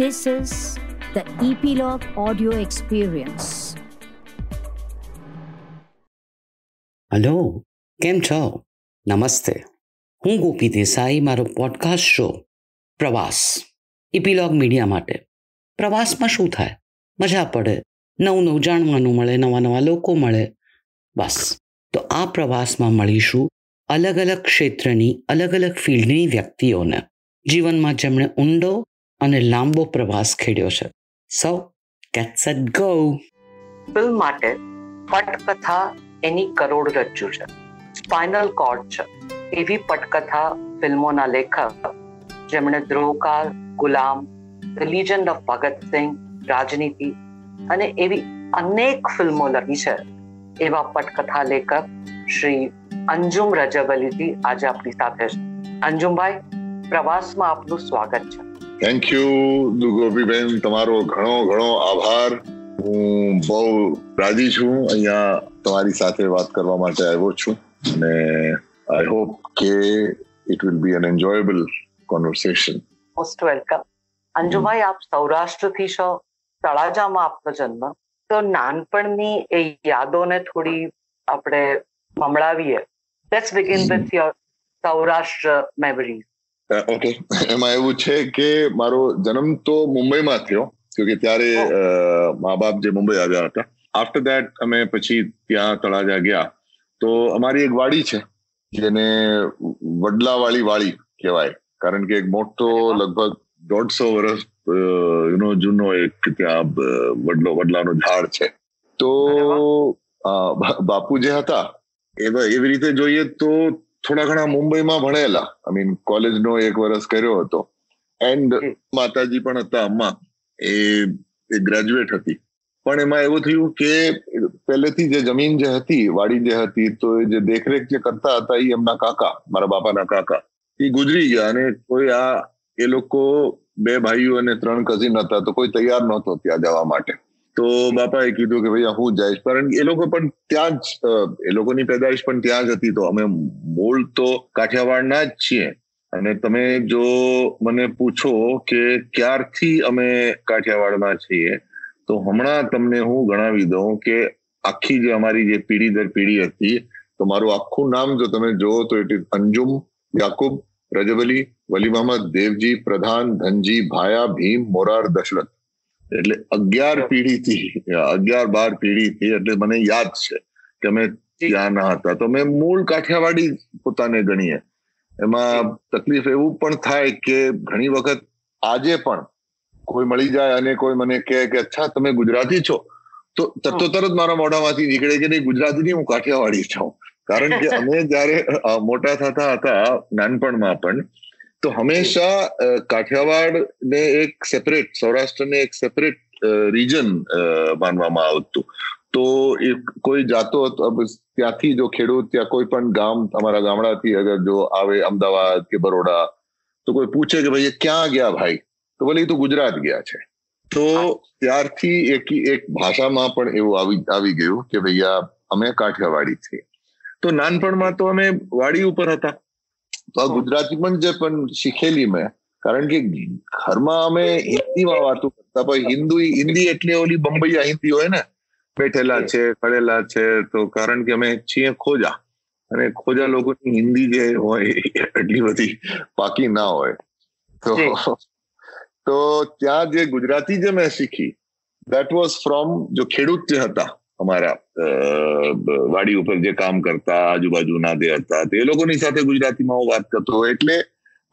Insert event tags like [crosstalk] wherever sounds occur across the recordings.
This is the Epilogue Audio Experience. Hello કેમ છો? નમસ્તે. હું ગોપી દેસાઈ, મારો પોડકાસ્ટ શો પ્રવાસ. ઇપીલોગ મીડિયા માટે. પ્રવાસમાં શું થાય? મજા પડે. નવું નવું જાણવાનું મળે, નવા નવા લોકો મળે. બસ. તો આ પ્રવાસમાં મળીશું અલગ અલગ ક્ષેત્રની, અલગ અલગ ફિલ્ડની વ્યક્તિઓને. જીવનમાં જેમણે ઊંડો અને લાંબો પ્રવાસ ખેડ્યો છે. સો ગેટ્સ એટ ગો ફિલ્મ માટે પટકથા એની કરોડરજ્જુ છે. સ્પાઇનલ કોર્ડ છે. એવી પટકથા ફિલ્મોના લેખક જેમણે ધ્રુવકાલ ગુલામ ધ ઓફ ઓફ ભગતસિંહ રાજનીતિ અને એવી અનેક ફિલ્મો લખી છે. એવા પટકથા લેખક શ્રી અંજુમ રજબલીથી આજે આપણી સાથે છે. અંજુમભાઈ, પ્રવાસમાં આપનું સ્વાગત છે. થેન્ક યુ ગોપીબેન તમારો ઘણો ઘણો આભાર. હું બહુ રાજી છું અહીંયા તમારી સાથે વાત કરવા માટે આવ્યો છું. અને આઈ હોપ કે it will be an enjoyable conversation most welcome Anjubhai આપ સૌરાષ્ટ્રથી છો તળાજામાં આપનો જન્મ. તો નાનપણની એ યાદોને થોડી આપણે સંભળાવીએ. Let's begin with your Saurashtra memories okay [laughs] એમાં એવું છે કે મારો જન્મ તો મુંબઈમાં થયો કે ત્યારે મા બાપ જે મુંબઈ આવ્યા હતા. આફ્ટર દેટ અમે પછી ત્યાં તળાજા ગયા. તો અમારી એક વાડી છે જેને વડલાવાળી વાળી કહેવાય. કારણ કે એક મોટો લગભગ દોઢસો વર્ષ યુનો જૂનો એક ત્યાં વડલો વડલાનો ઝાડ છે. તો બાપુ જે હતા એવી રીતે જોઈએ તો થોડા ઘણા મુંબઈમાં ભણેલા. આઈ મીન કોલેજનો એક વર્ષ કર્યો હતો. એન્ડ માતાજી પણ હતા અમ્મા. એ ગ્રેજ્યુએટ હતી. પણ એમાં એવું થયું કે પહેલેથી જે જમીન જે હતી વાડી જે હતી તો એ જે દેખરેખ જે કરતા હતા એ એમના કાકા મારા બાપાના કાકા એ ગુજરી ગયા અને કોઈ આ એ લોકો બે ભાઈઓ અને ત્રણ કઝિન હતા તો કોઈ તૈયાર નહોતો ત્યાં જવા માટે. તો બાપાએ કીધું કે ભાઈ હું જઈશ. કારણ એ લોકો પણ ત્યાં જ એ લોકોની પેદાઈશ પણ ત્યાં જ હતી. તો અમે મૂળ તો કાઠિયાવાડના જ છીએ. અને તમે જો મને પૂછો કે ક્યારથી અમે કાઠિયાવાડમાં છીએ, તો હમણાં તમને હું ગણાવી દઉં કે આખી જે અમારી જે પેઢી દર પેઢી હતી, તો મારું આખું નામ જો તમે જુઓ તો ઇટ ઇઝ અંજુમ, યાકુબ રજબલી વલી મહમદ દેવજી, પ્રધાન, ધનજી, ભાયા, ભીમ, મોરાર, દશરથ. એટલે અગિયાર પેઢીથી અગિયાર બાર પેઢીથી એટલે મને યાદ છે કે અમે ત્યાં ના હતા. તો મેં મૂળ કાઠિયાવાડી પોતાને ગણીએ. એમાં તકલીફ એવું પણ થાય કે ઘણી વખત આજે પણ કોઈ મળી જાય અને કોઈ મને કહે કે અચ્છા તમે ગુજરાતી છો. તો તો તરત મારા મોઢામાંથી નીકળે કે નહીં ગુજરાતી નહીં હું કાઠિયાવાડી છું. કારણ કે [laughs] અમે જયારે મોટા થતા હતા નાનપણમાં પણ તો હંમેશા કાઠિયાવાડ ને એક સેપરેટ સૌરાષ્ટ્રને એક સેપરેટ રીજન માનવામાં આવતું. તો એ કોઈ જાતો ત્યાંથી જો ખેડૂત ત્યાં કોઈ પણ ગામ અમારા ગામડાથી અગર જો આવે અમદાવાદ કે બરોડા, તો કોઈ પૂછે કે ભાઈ ક્યાં ગયા ભાઈ? તો ભલે તો ગુજરાત ગયા છે. તો ત્યારથી એક એક ભાષામાં પણ એવું આવી આવી ગયું કે ભૈયા અમે કાઠિયાવાડી છીએ. તો નાનપણમાં તો અમે વાડી ઉપર હતા. તો આ ગુજરાતી પણ જે પણ શીખેલી મેં. કારણ કે ઘરમાં અમે હિન્દીમાં વાતો કરતા પણ હિન્દુ હિન્દી એટલે ઓલી બંબઈ હિન્દી હોય ને બેઠેલા છે ખડેલા છે તો કારણ કે અમે છીએ ખોજા. અને ખોજા લોકોની હિન્દી જે હોય એટલી બધી પાકી ના હોય. તો તો ત્યાં જે ગુજરાતી જે મેં શીખી દેટ વોઝ ફ્રોમ જો ખેડૂત જે હતા અમારા વાડી ઉપર જે કામ કરતા આજુબાજુના જે હતા તે લોકોની સાથે ગુજરાતીમાં હું વાત કરતો એટલે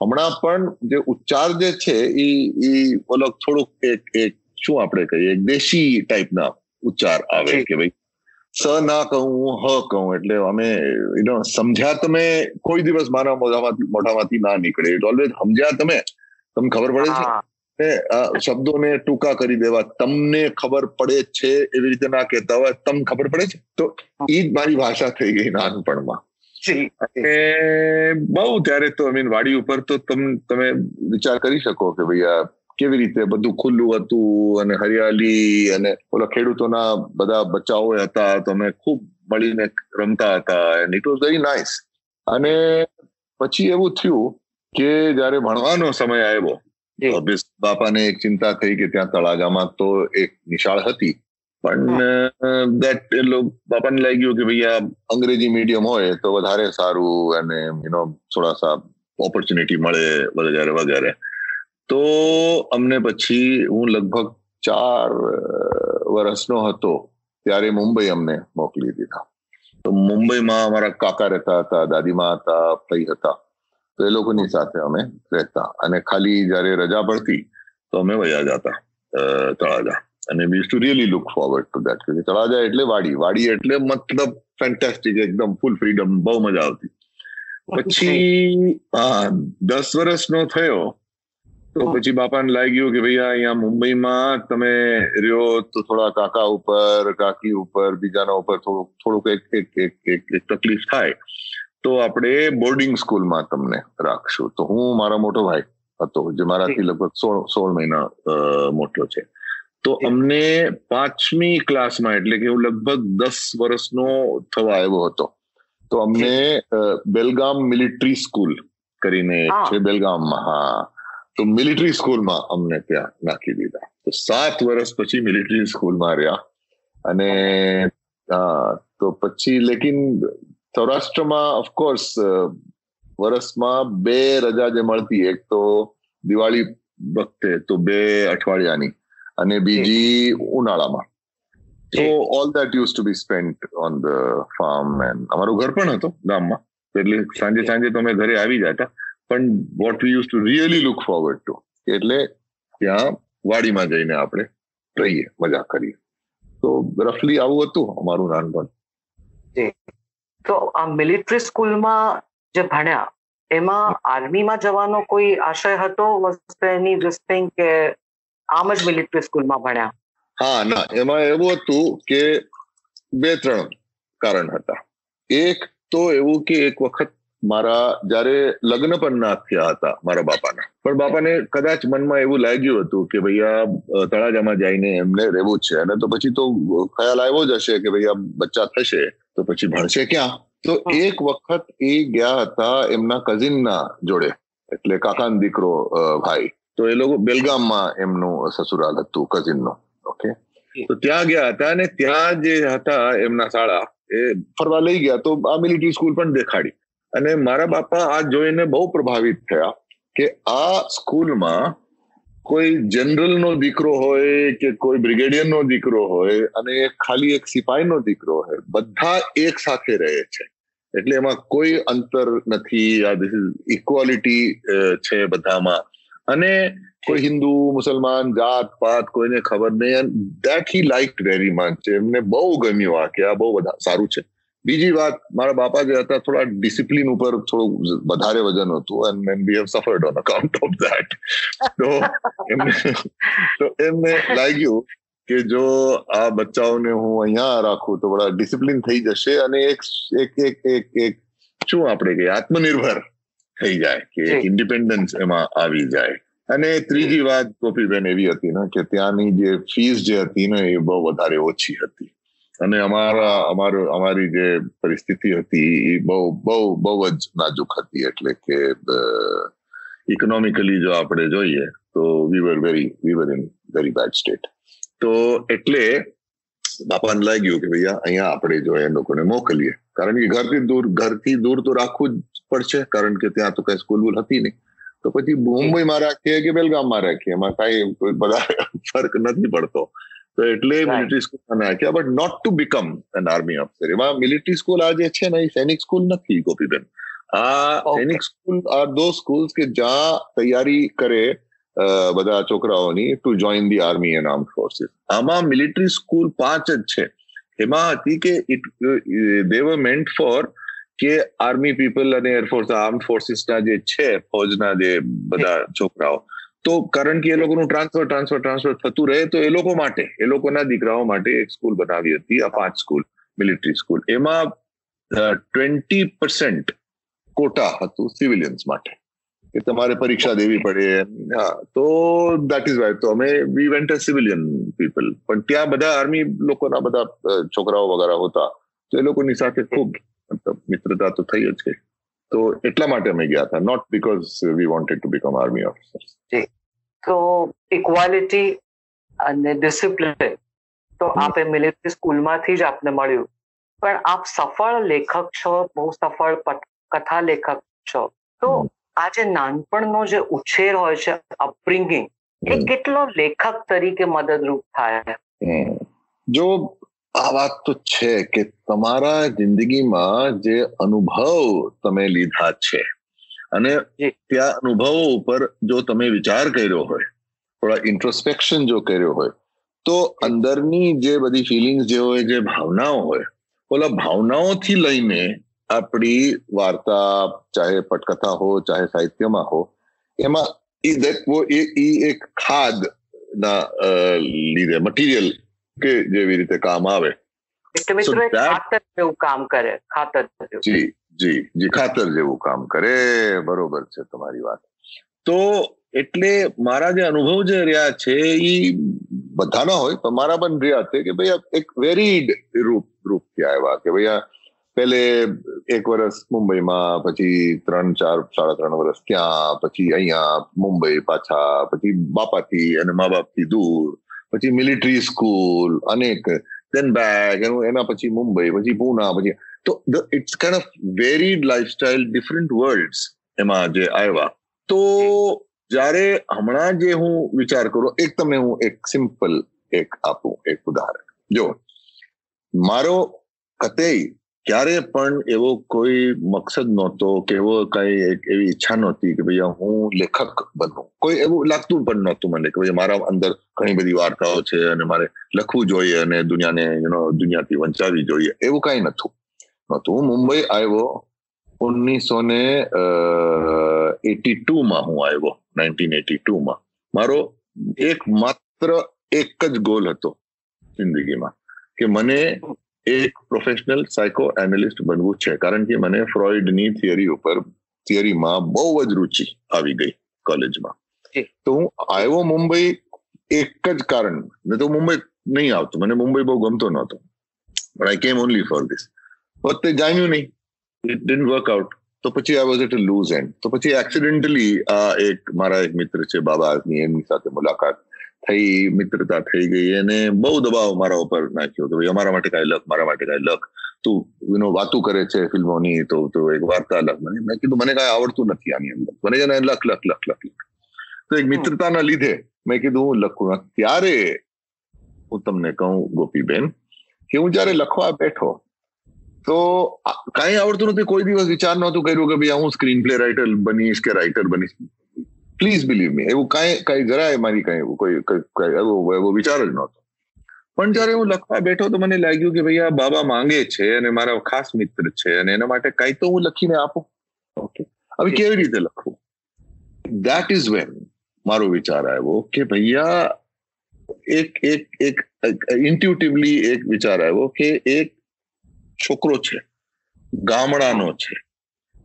હમણાં પણ જે ઉચ્ચાર જે છે એ એ ઓલો થોડુંક એક એક શું આપણે કહીએ દેશી ટાઈપના ઉચ્ચાર આવે કે ભાઈ સ ના કહું હ કહું. એટલે અમે સમજ્યા તમે કોઈ દિવસ મારા મોઢામાંથી મોઢામાંથી ના નીકળે. ઇટ ઓલવેઝ સમજ્યા તમે તમને ખબર પડે છે? શબ્દોને ટૂંકા કરી દેવા. તમને ખબર પડે છે એવી રીતે ના કહેતા હોય તમને ખબર પડે છે? તો એ જ મારી ભાષા થઈ ગઈ નાનપણમાં. બહુ ત્યારે તો મીન વાડી ઉપર તો તમે તમે વિચાર કરી શકો કે ભાઈ આ કેવી રીતે બધું ખુલ્લું હતું અને હરિયાળી અને ઓલા ખેડૂતોના બધા બચ્ચાઓ હતા તો અમે ખૂબ મળીને રમતા હતા and it was very nice અને પછી એવું થયું કે જયારે ભણવાનો સમય આવ્યો ઓબ્વિયસ બાપાને એક ચિંતા થઈ કે ત્યાં તળાગામાં તો એક નિશાળ હતી. પણ દેટ બાપાને લાગ્યું કે ભાઈ આ અંગ્રેજી મીડિયમ હોય તો વધારે સારું અને યુ નો થોડા સા ઓપોર્ચ્યુનિટી મળે વગેરે વગેરે. તો અમને પછી હું લગભગ ચાર વર્ષનો હતો ત્યારે મુંબઈ અમને મોકલી દીધા. તો મુંબઈમાં અમારા કાકા રહેતા હતા દાદીમા હતા ભાઈ હતા. તો એ લોકોની સાથે અમે રહેતા. અને ખાલી જયારે રજા પડતી તો અમે વયા જતા તળાજા. અને we to really look forward to that Talaja એટલે વાડી. વાડી એટલે મતલબ ફેન્ટાસ્ટિક એકદમ ફૂલ ફ્રીડમ બહુ મજા આવતી. પછી હા દસ વર્ષનો થયો તો પછી બાપાને લાગ્યું કે ભાઈ અહીંયા મુંબઈમાં તમે રહ્યો તો થોડા કાકા ઉપર કાકી ઉપર બીજાના ઉપર થોડુંક થોડુંક એક એક એક એક તકલીફ થાય. તો આપણે બોર્ડિંગ સ્કૂલમાં તમને રાખશું. તો હું મારા મોટો ભાઈ હતો જે મારાથી લગભગ સોળ સોળ મહિના મોટો છે. તો અમને પાંચમી ક્લાસમાં એટલે કે હું લગભગ દસ વર્ષનો થવા આવ્યો હતો તો અમને બેલગામ મિલિટરી સ્કૂલ કરીને છે બેલગામમાં હા. તો મિલિટરી સ્કૂલમાં અમને ત્યાં નાખી દીધા. તો સાત વર્ષ પછી મિલિટરી સ્કૂલમાં રહ્યા. અને તો પછી લેકિન સૌરાષ્ટ્રમાં ઓફકોર્સ વર્ષમાં બે રજા જે મળતી એક તો દિવાળી વખતે તો બે અઠવાડિયાની અને બીજી ઉનાળામાં. તો all that use to be spend on the farm and અમારું ઘર પણ હતો ગામમાં એટલે સાંજે સાંજે તો અમે ઘરે આવી જતા પણ what we use to really look forward to એટલે ત્યાં વાડીમાં જઈને આપણે રહીએ મજા કરીએ. તો રફલી આવું હતું અમારું નાનપણ. તો આ મિલિટરી સ્કૂલમાં જે ભણ્યા એમાં આર્મીમાં જવાનો કોઈ આશય હતો? એની ધીસ થિંગ કે આમ જ મિલિટરી સ્કૂલમાં ભણ્યા? હા ના એમાં એવું હતું કે બે ત્રણ કારણ હતા. એક તો એવું કે એક વખત મારા જ્યારે લગ્ન પણ ના થયા હતા મારા બાપાના. પણ બાપાને કદાચ મનમાં એવું લાગ્યું હતું કે ભાઈ આ તળાજામાં જઈને એમને રહેવું છે. અને તો પછી તો ખ્યાલ આવ્યો જ હશે કે ભાઈ આ બચ્ચા થશે. તો પછી ભણશે ક્યાં? તો એક વખત એ ગયા હતા એમના કઝિનના જોડે. એટલે કાકાનો દીકરો ભાઈ. તો એ લોકો બેલગામમાં એમનું સસુરાલ હતું કઝિનનું ઓકે? તો ત્યાં ગયા હતા અને ત્યાં જે હતા એમના શાળા એ ફરવા લઈ ગયા. તો આ મિલિટરી સ્કૂલ પણ દેખાડી. અને મારા બાપા આ જોઈને બહુ પ્રભાવિત થયા કે આ સ્કૂલમાં કોઈ જનરલ નો દીકરો હોય કે કોઈ બ્રિગેડિયર નો દીકરો હોય અને ખાલી એક સિપાહી નો દીકરો હોય, બધા એક સાથે રહે છે. એટલે એમાં કોઈ અંતર નથી, આ ધીસ ઇઝ ઇક્વાલિટી છે બધામાં. અને કોઈ હિન્દુ, મુસલમાન, જાત, પાત, કોઈને ખબર નહીં. That he like very much એમને બહુ ગમ્યું આ કે આ બહુ બધા, સારું છે. બીજી વાત મારા બાપા જે હતા થોડા ડિસિપ્લિન ઉપર થોડું વધારે વજન હતું and we have suffered on account of that તો એમને તો એમને લાગ્યું કે જો આ બચ્ચાઓને હું અહીંયા રાખું તો બડા ડિસિપ્લિન થઈ જશે અને એક એક એક એક એક શું આપણે કે આત્મનિર્ભર થઈ જાય કે ઇન્ડિપેન્ડન્સ એમાં આવી જાય. અને ત્રીજી વાત ગોપીબેન એવી હતી ને કે ત્યાંની જે ફીસ જે હતી ને એ બહુ વધારે ઓછી હતી. અને અમારા, અમારું, અમારી જે પરિસ્થિતિ હતી એ બહુ બહુ બહુ જ નાજુક હતી એટલે કે ઇકોનોમિકલી જો આપણે જોઈએ તો we were very we were in very bad state તો એટલે બાપાને લાગ્યું કે ભૈયા અહીંયા આપણે જો એ લોકોને મોકલીએ. કારણ કે ઘરથી દૂર ઘરથી દૂર તો રાખવું જ પડશે, કારણ કે ત્યાં તો કઈ સ્કૂલ વૂલ હતી નહીં. તો પછી મુંબઈમાં રાખીએ કે બેલગામમાં રાખીએ? એમાં કઈ બધા ફરક નથી પડતો. તો એટલે મિલિટરી સ્કૂલમાં નાખ્યા but not to become an army officer એમાં મિલિટરી સ્કૂલ આ જે છે ને એ સૈનિક સ્કૂલ નથી ગોપીબેન. આ સૈનિક સ્કૂલ આર દો સ્કૂલ્સ કે જ્યાં તૈયારી કરે બધા છોકરાઓની to join the army and arm forces આમાં મિલિટરી સ્કૂલ પાંચ જ છે. એમાં હતી કે it they were meant for કે આર્મી પીપલ અને એરફોર્સ આર્મ ફોર્સિસના જે છે ફૌજના જે બધા છોકરાઓ તો કારણ કે એ લોકોનું ટ્રાન્સફર ટ્રાન્સફર ટ્રાન્સફર થતું રહે, તો એ લોકો માટે, એ લોકોના દીકરાઓ માટે એક સ્કૂલ બનાવી હતી, આ પાંચ સ્કૂલ મિલિટરી સ્કૂલ એમાં ટ્વેન્ટી પર્સન્ટ કોટા હતું સિવિલિયન્સ માટે, કે તમારે પરીક્ષા દેવી પડે હા, તો દેટ ઇઝ વાય તો અમે we went a civilian people પણ ત્યાં બધા આર્મી લોકોના બધા છોકરાઓ વગેરે હતા, તો એ લોકોની સાથે ખૂબ, મતલબ મિત્રતા તો થઈ જ ગઈ. તો એટલા માટે અમે ગયા હતા not because we wanted to become army officers તો ઇક્વાલિટી અને ડિસિપ્લિન તો આપે મિલિટરી સ્કૂલમાંથી જ આપને મળ્યું. પણ આપ સફળ લેખક છો બહુ સફળ કથા લેખક છો. તો આ જે નાનપણનો જે ઉછેર હોય છે અપબ્રિંગિંગ એ કેટલો લેખક તરીકે મદદરૂપ થાય? જો આ વાત તો છે કે તમારા જિંદગીમાં જે અનુભવ તમે લીધા છે અને ત્યાં અનુભવો ઉપર જો તમે વિચાર કર્યો હોય થોડા ઇન્ટ્રોસ્પેક્શન જો કર્યો હોય તો અંદરની જે બધી ફિલિંગ્સ જે હોય જે ભાવનાઓ હોય ઓલા ભાવનાઓથી લઈને આપણી વાર્તા ચાહે પટકથા હો ચાહે સાહિત્યમાં હો એમાં એ એક ખાદ ના લીધે મટીરિયલ કે જેવી રીતે કામ આવે. કામ કરે ખાતર જી જી જી ખાતર જેવું કામ કરે બરોબર છે તમારી વાત. તો એટલે મારા જે અનુભવ જે રહ્યા છે એ બધાના હોય પણ મારા પણ રહ્યા છે કે ભાઈ એક વેરીડ રૂપ રૂપ રૂપથી આવ્યા કે ભાઈ પેલે એક વર્ષ મુંબઈમાં પછી ત્રણ ચાર સાડા ત્રણ વર્ષ ત્યાં પછી અહીંયા મુંબઈ પાછા પછી બાપાથી અને મા બાપથી દૂર પછી મિલિટરી સ્કૂલ અનેક દેન બેગ એના પછી મુંબઈ, પછી પૂના, પછી, તો it's kind of varied lifestyle different world એમાં જે આવ્યા. તો જ્યારે હમણાં જે હું વિચાર કરું, એક તમને હું એક સિમ્પલ એક આપું, એક ઉદાહરણ. જો, મારો કતેય ક્યારે પણ એવો કોઈ મકસદ નહોતો કે એવો કઈ એવી ઈચ્છા નહોતી કે ભાઈ હું લેખક બનું કોઈ એવું લાગતું પણ નહોતું મને કે ભાઈ મારા અંદર ઘણી બધી વાર્તાઓ છે અને મારે લખવું જોઈએ અને દુનિયાને યુનો દુનિયાથી વંચાવી જોઈએ. એવું કઈ નતું નહોતું. હું મુંબઈ આવ્યો ઓગણીસો ને એટી ટુ માં હું આવ્યો, નાઇન્ટીન એટી ટુ માં મારો એક માત્ર એક જ ગોલ હતો જિંદગીમાં. કે મને એક પ્રોફેશનલ સાયકો એનાલિસ્ટ બનવું છે. કારણ કે મને ફ્રોઇડની થિયરી ઉપર થિયરીમાં બહુ જ રુચિ આવી ગઈ કોલેજમાં તો હું આવ્યો મુંબઈ એક જ કારણ ને તો મુંબઈ નહીં આવતું. મને મુંબઈ બહુ ગમતો નહોતો. બટ આઈ કેમ ઓનલી ફોર ધીસ વખતે જાણ્યું નહીં. ઇટ ડિન્ટ વર્ક આઉટ તો પછી I was at loose and તો પછી એક્સિડેન્ટલી આ એક મારા એક મિત્ર છે બાબા આજની એમની સાથે મુલાકાત થઈ મિત્રતા થઈ ગઈ અને બહુ દબાવ મારા ઉપર નાખ્યો કે ભાઈ અમારા માટે કાંઈ લખ મારા માટે કાંઈ લખ. તું યુનો વાતું કરે છે ફિલ્મોની તો તો એક વાર્તા લખ. મને મેં કીધું મને કાંઈ આવડતું નથી આની અંદર. મને છે લખ લખ લખ લખ લખ. તો એક મિત્રતાના લીધે મેં કીધું હું લખું. ત્યારે હું તમને કહું ગોપીબેન કે હું જયારે લખવા બેઠો તો કાંઈ આવડતું નથી. કોઈ દિવસ વિચાર નહોતું કર્યું કે ભાઈ હું સ્ક્રીન પ્લે રાઇટર બનીશ કે રાઇટર બનીશ. પ્લીઝ બિલીવ મી એવું કાંઈ કાંઈ જરાય મારી કાંઈ કોઈ એવો એવો વિચાર જ નહોતો. પણ જયારે હું લખવા બેઠો તો મને લાગ્યું કે ભાઈ આ બાબા માંગે છે અને મારા ખાસ મિત્ર છે અને એના માટે કઈ તો હું લખીને આપું. ઓકે હવે કેવી રીતે લખવું? દેટ ઇઝ વેન મારો વિચાર આવ્યો કે ભૈયા એક એક એક ઇન્ટ્યુટિવલી એક વિચાર આવ્યો કે એક છોકરો છે ગામડાનો છે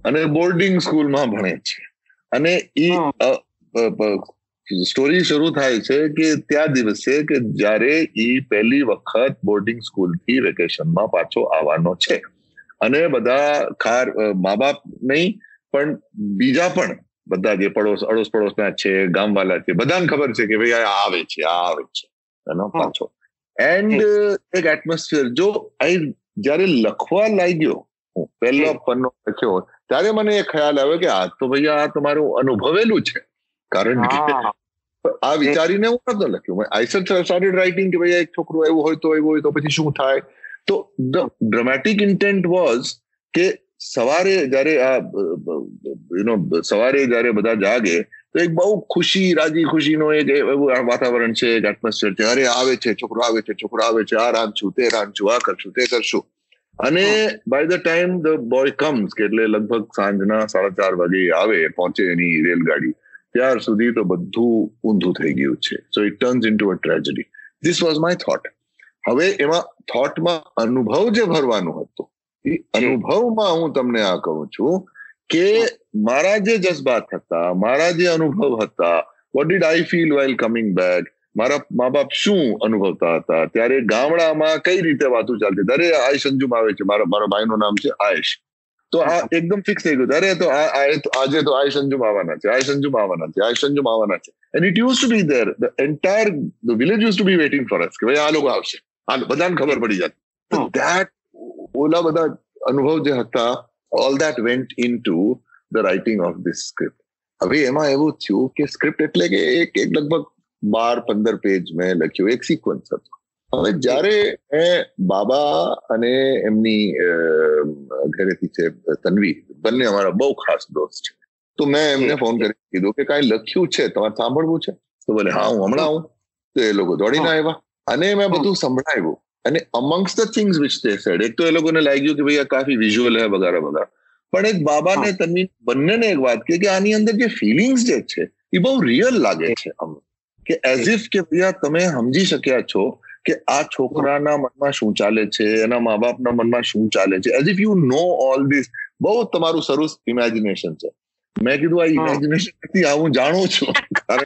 અને બોર્ડિંગ સ્કૂલમાં ભણે છે. અને એ સ્ટોરી શરૂ થાય છે કે ત્યાં દિવસે કે જ્યારે એ પહેલી વખત બોર્ડિંગ સ્કૂલથી વેકેશનમાં પાછો આવવાનો છે. અને બધા ખાર મા બાપ નહીં પણ બીજા પણ બધા જે પડોશ અડોશ પડોશના છે ગામવાલા છે બધાને ખબર છે કે ભાઈ આ આવે છે આ આવે છે એનો પાછો. એન્ડ એક એટમોસ્ફિયર જો અહીં જ્યારે લખવા લાગ્યો હું પહેલો પન્નો લખ્યો ત્યારે મને એ ખ્યાલ આવ્યો કે આ તો ભાઈ આ તમારું અનુભવેલું છે. કારણ કે આ વિચારીને હું નતો લખ્યું. આઈ સ્ટાર્ટેડ રાઇટિંગ કે ભાઈ એક છોકરો એવું હોય તો એવું હોય તો પછી શું થાય? તો ધ ડ્રામેટિક ઇન્ટેન્ટ વોઝ કે સવારે જ્યારે આ યુ નો સવારે જ્યારે બધા જાગે તો એક બહુ ખુશી રાજી ખુશીનો એક એવું વાતાવરણ છે એક એટમોસ્ફિયર છે. અરે આવે છે છોકરો આવે છે છોકરો આવે છે આ રાંધશું તે રાંધશું આ કરશું તે કરશું. અને by the time the boy comes કે એટલે લગભગ સાંજના સાડા ચાર વાગે આવે પહોંચે એની રેલગાડી ત્યાર સુધી તો બધું ઊંધું થઈ ગયું છે. So it turns into a tragedy this was my thought હવે એમાં થોટમાં અનુભવ જે ભરવાનું હતું એ અનુભવમાં હું તમને આ કહું છું કે મારા જે જજ્બાત હતા મારા જે અનુભવ હતા what did I feel while coming back મારા મા બાપ શું અનુભવતા હતા? ત્યારે ગામડામાં કઈ રીતે વાતો ચાલતી? દરે આયુષ અંજુમ આવે છે મારા મારા ભાઈનું નામ છે આયુષ તો આ એકદમ ફિક્સ થઈ ગયું. અરે તો આજે તો આય અંજુમ આવવાના છે આય સંજુમ આવવાના છે આય અંજુમ આવવાના છે. And it use to be there the entire the village use to be waiting for us કે ભાઈ આ લોકો આવશે. આ બધાને ખબર પડી જાય. ધેટ ઓલા બધા અનુભવ જે હતા all that went into the writing of this script હવે એમાં એવું થયું કે સ્ક્રિપ્ટ એટલે કે એક એક લગભગ બાર પંદર પેજ મેં લખ્યું એક સિક્વન્સ હતો. હવે જ્યારે મેં બાબા અને એમની ઘરેથી છે તન્વી બંને અમારા બહુ ખાસ દોસ્ત છે. તો મેં એમને ફોન કરી કીધું કે કાંઈ લખ્યું છે તમારે સાંભળવું છે? તો બોલે હા હું હમણાં આવું. તો એ લોકો દોડીને આવ્યા. અને મેં બધું સંભળાવ્યું. અને અમંગ્સ ધ થિંગ્સ વિચ તે સેડ એક તો એ લોકોને લાગ્યું કે ભાઈ આ કાફી વિઝ્યુઅલ હે વગેરે વગેરે. પણ એક બાબા ને તન્વી બંનેને એક વાત કે આની અંદર જે ફિલિંગ્સ જે છે એ બહુ રિયલ લાગે છે અમને. કે એઝ ઇફ કે ભૈયા તમે સમજી શક્યા છો કે આ છોકરાના મનમાં શું ચાલે છે એના મા બાપના મનમાં શું ચાલે છે? As if you know all this બહુ તમારું સરસ ઇમેજિનેશન છે. મેં કીધું આ ઇમેજિનેશન નથી આ હું જાણું છું. કારણ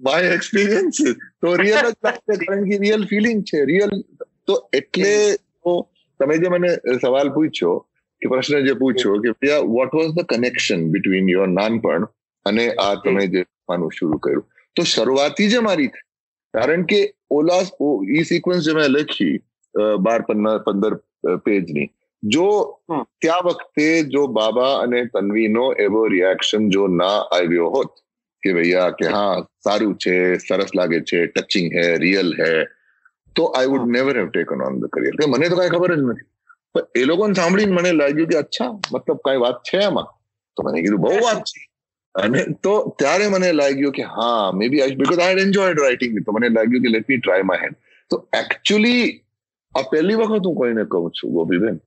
માય એક્સપિરિયન્સ તો રિયલ જ લાગે કારણ કે રિયલ ફિલિંગ છે રિયલ તો એટલે તમે જે મને સવાલ પૂછ્યો કે પ્રશ્ન જે પૂછ્યો કે what was the connection between your નાનપણ અને આ તમે જે માનું શરૂ કર્યું. તો શરૂઆતી જ મારી કારણ કે ઓલા ઈ સિક્વન્સ જે મેં લખી બાર પંદર પેજની જો ત્યાં વખતે જો બાબા અને તન્વીનો એવો રિએક્શન જો ના આવ્યો હોત કે ભૈયા કે હા સારું છે સરસ લાગે છે ટચિંગ હે રિયલ હે તો I would never have taken on the career કે મને તો કાંઈ ખબર જ નથી. પણ એ લોકોને સાંભળીને મને લાગ્યું કે અચ્છા મતલબ કાંઈ વાત છે એમાં તો મને કીધું બહુ વાત છે. અને તો ત્યારે મને લાગ્યું કે હા maybe I because I enjoyed writing તો મને લાગ્યું કે let me try my hand તો એકચ્યુઅલી આ પહેલી વખત હું કોઈને કહું છું ગોપીબેન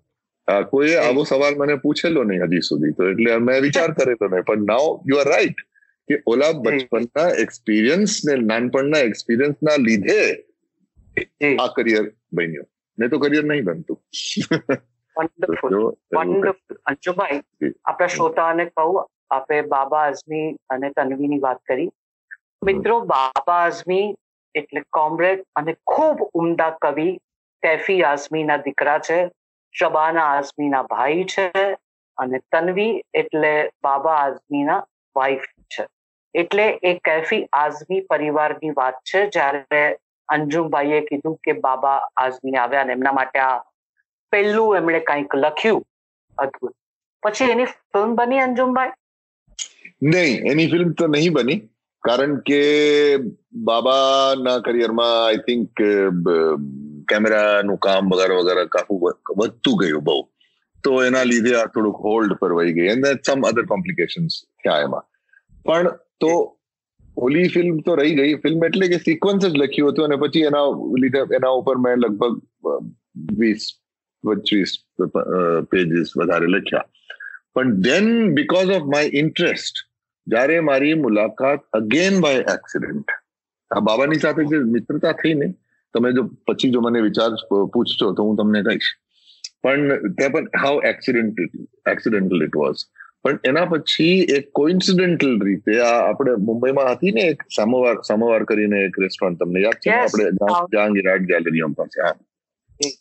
કોઈએ આવો સવાલ મને પૂછેલો નહીં હજી સુધી તો એટલે મેં વિચાર કરેલો નહીં પણ નાવ યુ આર રાઈટ કે ઓલા બચપનના એક્સપિરિયન્સ ને નાનપણના એક્સપિરિયન્સ ના લીધે આ કરિયર બન્યું ને તો કરિયર નહીં બનતું અંશુભાઈ આપણા શ્રોતાને કહું આપે બાબા આઝમી અને તન્વીની વાત કરી. મિત્રો બાબા આઝમી એટલે કોમ્રેડ અને ખૂબ ઉમદા કવિ કેફી આઝમીના દીકરા છે શબાના આઝમીના ભાઈ છે અને તન્વી એટલે બાબા આઝમીના વાઈફ છે. એટલે એ કેફી આઝમી પરિવારની વાત છે જ્યારે અંજુમભાઈએ કીધું કે બાબા આઝમી આવ્યા અને એમના માટે આ પહેલું એમણે કંઈક લખ્યું. અદભુત. પછી એની ફિલ્મ બની અંજુમભાઈ? નહીં, એની ફિલ્મ તો નહીં બની. કારણ કે બાબાના કરિયરમાં આઈ થિંક કેમેરાનું કામ વગેરે વગેરે કાફું વધતું ગયું બહુ. તો એના લીધે આ થોડુંક હોલ્ડ પર વહી ગઈ. એન્ડ સમ અધર કોમ્પ્લિકેશન્સ થયા એમાં. પણ તો ઓલી ફિલ્મ તો રહી ગઈ. ફિલ્મ એટલે કે સિક્વન્સ જ લખ્યું હતું અને પછી એના લીધે, એના ઉપર મેં લગભગ વીસ, પચીસ પેજીસ વધારે લખ્યા. પણ then because of my interest જ્યારે મારી મુલાકાત અગેન બાય એક્સિડન્ટ આ બાબાની સાથે જે મિત્રતા થઈ ને તમે જો પછી જો મને વિચાર પૂછશો તો હું તમને કહીશ. પણ તે પણ how accident accidental it was પણ એના પછી એક કોઇન્સિડેન્ટલ રીતે આ આપણે મુંબઈમાં હતી ને એક સામોવાર સામોવાર કરીને એક રેસ્ટોરન્ટ તમને યાદ છે આપણે જહાંગીરાટ આર્ટ ગેલેરી પાસે હા.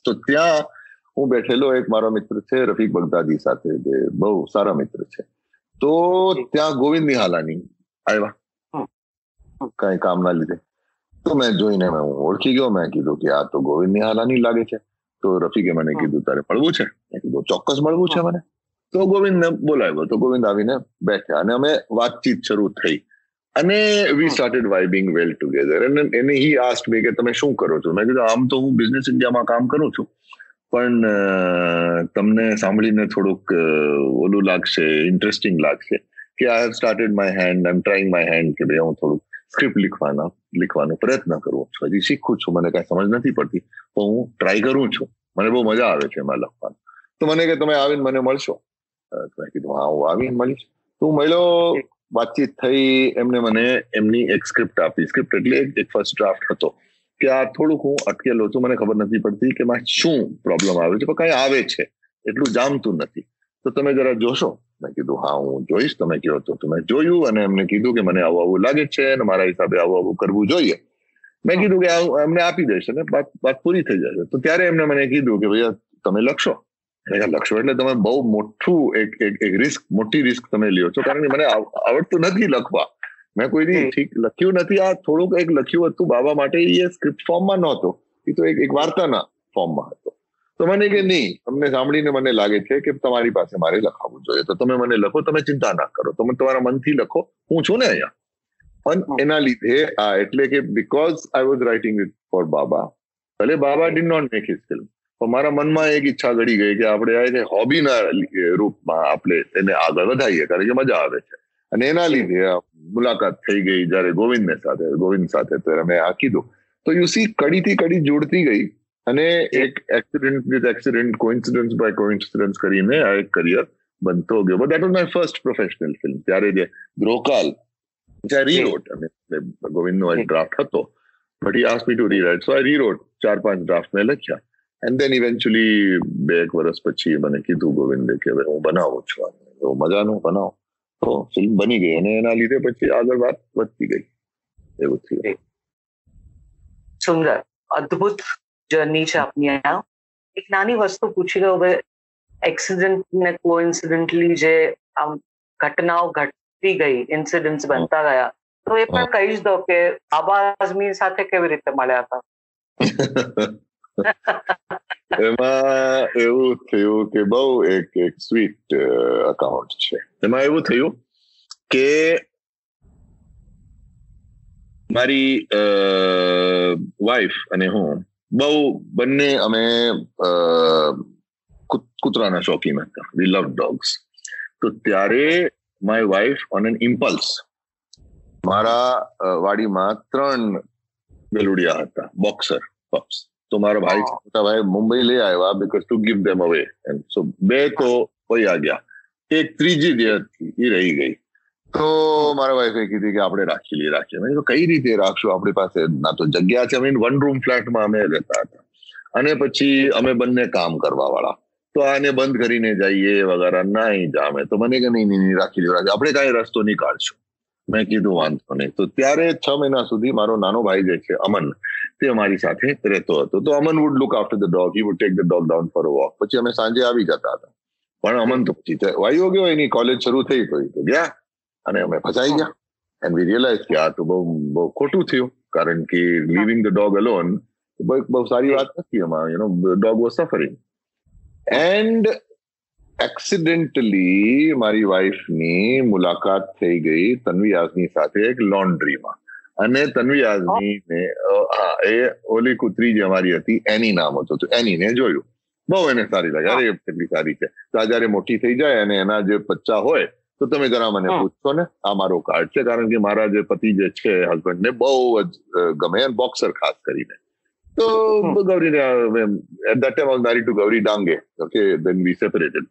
તો ત્યાં હું બેઠેલો એક મારો મિત્ર છે રફીક બગદાદી સાથે જે બહુ સારા મિત્ર છે. તો ત્યાં ગોવિંદ નિહાલાની આવ્યા. કઈ કામના લીધે. તો મેં જોઈને મેં હું ઓળખી ગયો મેં કીધું કે આ તો ગોવિંદ નિહાલાની લાગે છે. તો રફીકે મને કીધું તારે મળવું છે? મેં કીધું ચોક્કસ મળવું છે મને. તો ગોવિંદને બોલાવ્યો. તો ગોવિંદ આવીને બેઠ્યા અને અમે વાતચીત શરૂ થઈ. અને વી સ્ટાર્ટેડ વાઇબિંગ વેલ ટુગેધર અને એને હી આસ્ટ મી કે તમે શું કરો છો? મેં કીધું આમ તો હું બિઝનેસ ઇન્ડિયામાં કામ કરું છું. પણ તમને સાંભળીને થોડુંક ઓલું લાગશે ઇન્ટરેસ્ટિંગ લાગશે કે I have started my hand I am trying my hand કે ભાઈ હું થોડુંક સ્ક્રિપ્ટ લીખવાના, લીખવાનો પ્રયત્ન કરું છું. હજી શીખું છું, મને કાંઈ સમજ નથી પડતી તો હું ટ્રાય કરું છું. મને બહુ મજા આવે છે એમાં લખવાનું. તો મને કે તમે આવીને મને મળશો? મેં કીધું, હા, હું આવીને મળીશ. તો મળ્યો, વાતચીત થઈ, એમને મને એમની એક સ્ક્રિપ્ટ આપી. સ્ક્રિપ્ટ એટલે એક ફર્સ્ટ ડ્રાફ્ટ હતો. કે આ થોડુંક હું અટકેલો છું મને ખબર નથી પડતી કે માં શું પ્રોબ્લેમ આવે છે. પણ કઈ આવે છે એટલું જામતું નથી. તો તમે જરા જોશો. મેં કીધું હા હું જોઈશ. તમે કહો તો મેં જોયું અને એમને કીધું કે મને આવું આવું લાગે છે અને મારા હિસાબે આવું આવું કરવું જોઈએ. મેં કીધું કે એમને આપી દઈશ અને વાત વાત પૂરી થઈ જશે. તો ત્યારે એમને મને કીધું કે ભાઈ તમે લખશો. લખશો એટલે તમે બહુ મોટું એક એક રિસ્ક મોટી રિસ્ક તમે લ્યો છો. કારણ કે મને આવડતું નથી લખવા. મેં કોઈ ઠીક લખ્યું નથી. આ થોડુંક એક લખ્યું હતું બાબા માટે એ સ્ક્રિપ્ટ ફોર્મમાં નહોતો. એ તો એક વાર્તાના ફોર્મમાં હતો. તો મને કે નહીં તમને સાંભળીને મને લાગે છે કે તમારી પાસે મારે લખાવવું જોઈએ. તો તમે મને લખો તમે ચિંતા ના કરો. તમે તમારા મનથી લખો. હું છું ને અહીંયા. પણ એના લીધે આ એટલે કે because I was writing it for બાબા ભલે બાબા did not make his film પણ મારા મનમાં એક ઈચ્છા ઘડી ગઈ કે આપણે આ હોબીના રૂપમાં આપણે એને આગળ વધારીએ. કારણ કે મજા આવે છે. અને એના લીધે મુલાકાત થઈ ગઈ જયારે ગોવિંદને સાથે ગોવિંદ સાથે તો મેં આ કીધું. તો યુ સી કડીથી કડી જોડતી ગઈ અને એક accident with accident coincidence by coincidence કરીને આ એક કરિયર બનતો ગયો. But that was my first professional film ત્યારે જે દ્રોકાલ જે. રીરોટ અને ગોવિંદનો એક ડ્રાફ્ટ હતો. But he ask me to rewrite so I rewrote ચાર પાંચ ડ્રાફ્ટ મેં લખ્યા. એન્ડ દેન ઇવેન્ચ્યુઅલી બે એક વર્ષ પછી મને કીધું ગોવિંદે કે હવે હું બનાવું છું તો મજાનું બનાવો. તો ફિલ્મ બની ગઈ અને એના લીધે પછી આગળ વાત વધતી ગઈ એવું થયું સુંદર અદ્ભુત જર્ની છે આપની અહીંયા એક નાની વસ્તુ પૂછી લો હવે એક્સિડન્ટ ને કોઇન્સિડન્ટલી જે આમ ઘટનાઓ ઘટતી ગઈ ઇન્સિડન્ટ્સ બનતા ગયા તો એ પણ કહી જ દો કે આબા આઝમી સાથે કેવી રીતે મળ્યા હતા એમાં એવું થયું કે બહુ એક એક સ્વીટ અકાઉન્ટ છે. એમાં એવું થયું કે મારી વાઈફ અને હું બહુ બંને અમે કૂતરાના શોખીન હતા. વી લવ ડોગ્સ તો ત્યારે my wife on an impulse મારા વાડીમાં ત્રણ બેલુડિયા હતા. બોક્સર પપ્સ તો મારા ભાઈ મોટા ભાઈ મુંબઈ લઈ આવ્યા બીકોઝ ટુ ગીવ ધેમ અવે સો બે તો વયા ગયા. એક ત્રીજી જે હતી એ રહી ગઈ. તો મારા વાઈફે કીધી કે આપણે રાખી લઈએ રાખીએ મેં કઈ રીતે રાખશું? આપણી પાસે ના તો જગ્યા છે. મીન વન રૂમ ફ્લેટમાં અમે રહેતા હતા. અને પછી અમે બંને કામ કરવા વાળા તો આને બંધ કરીને જઈએ વગેરે નહીં જામે. તો મને કે નહીં નહીં રાખી લ્યો રાખી આપણે કઈ રસ્તો નીકાળશું મેં કીધું વાંધો નહીં. તો ત્યારે છ મહિના સુધી મારો નાનો ભાઈ જે છે અમન તે અમારી સાથે રહેતો હતો તો Aman would look after the dog he would take the dog down for walk પછી અમે સાંજે આવી જતા હતા પણ અમન તો પછી વાયો ગયો એની કોલેજ શરૂ થઈ ગઈ તો ગયા અને અમે ફસાઈ ગયા એન્ડ વી રિયલાઇઝ કે આ તો બહુ બહુ ખોટું થયું કારણ કે લિવિંગ ધ ડોગ અલોન બહુ સારી વાત નથી એમાં you know dog was suffering and accidentally મારી વાઈફની મુલાકાત થઈ ગઈ તન્વી આઝમી સાથે એક લોન્ડ્રીમાં અને તન્વી આઝમી ને હા એ ઓલી કુતરી જે અમારી હતી એની નામ હતું તો એનીને જોયું. બહુ એને સારી લાગે અરે કેટલી સારી છે. તો જયારે મોટી થઈ જાય અને એના જે બચ્ચા હોય તો તમે જરા મને પૂછશો ને આ મારો કાર્ડ છે કારણ કે મારા જે પતિ જે છે હસબન્ડ ને બહુ જ ગમે બોક્સર ખાસ કરીને. તો Gauri at that time married to Gauri Dange okay then we separated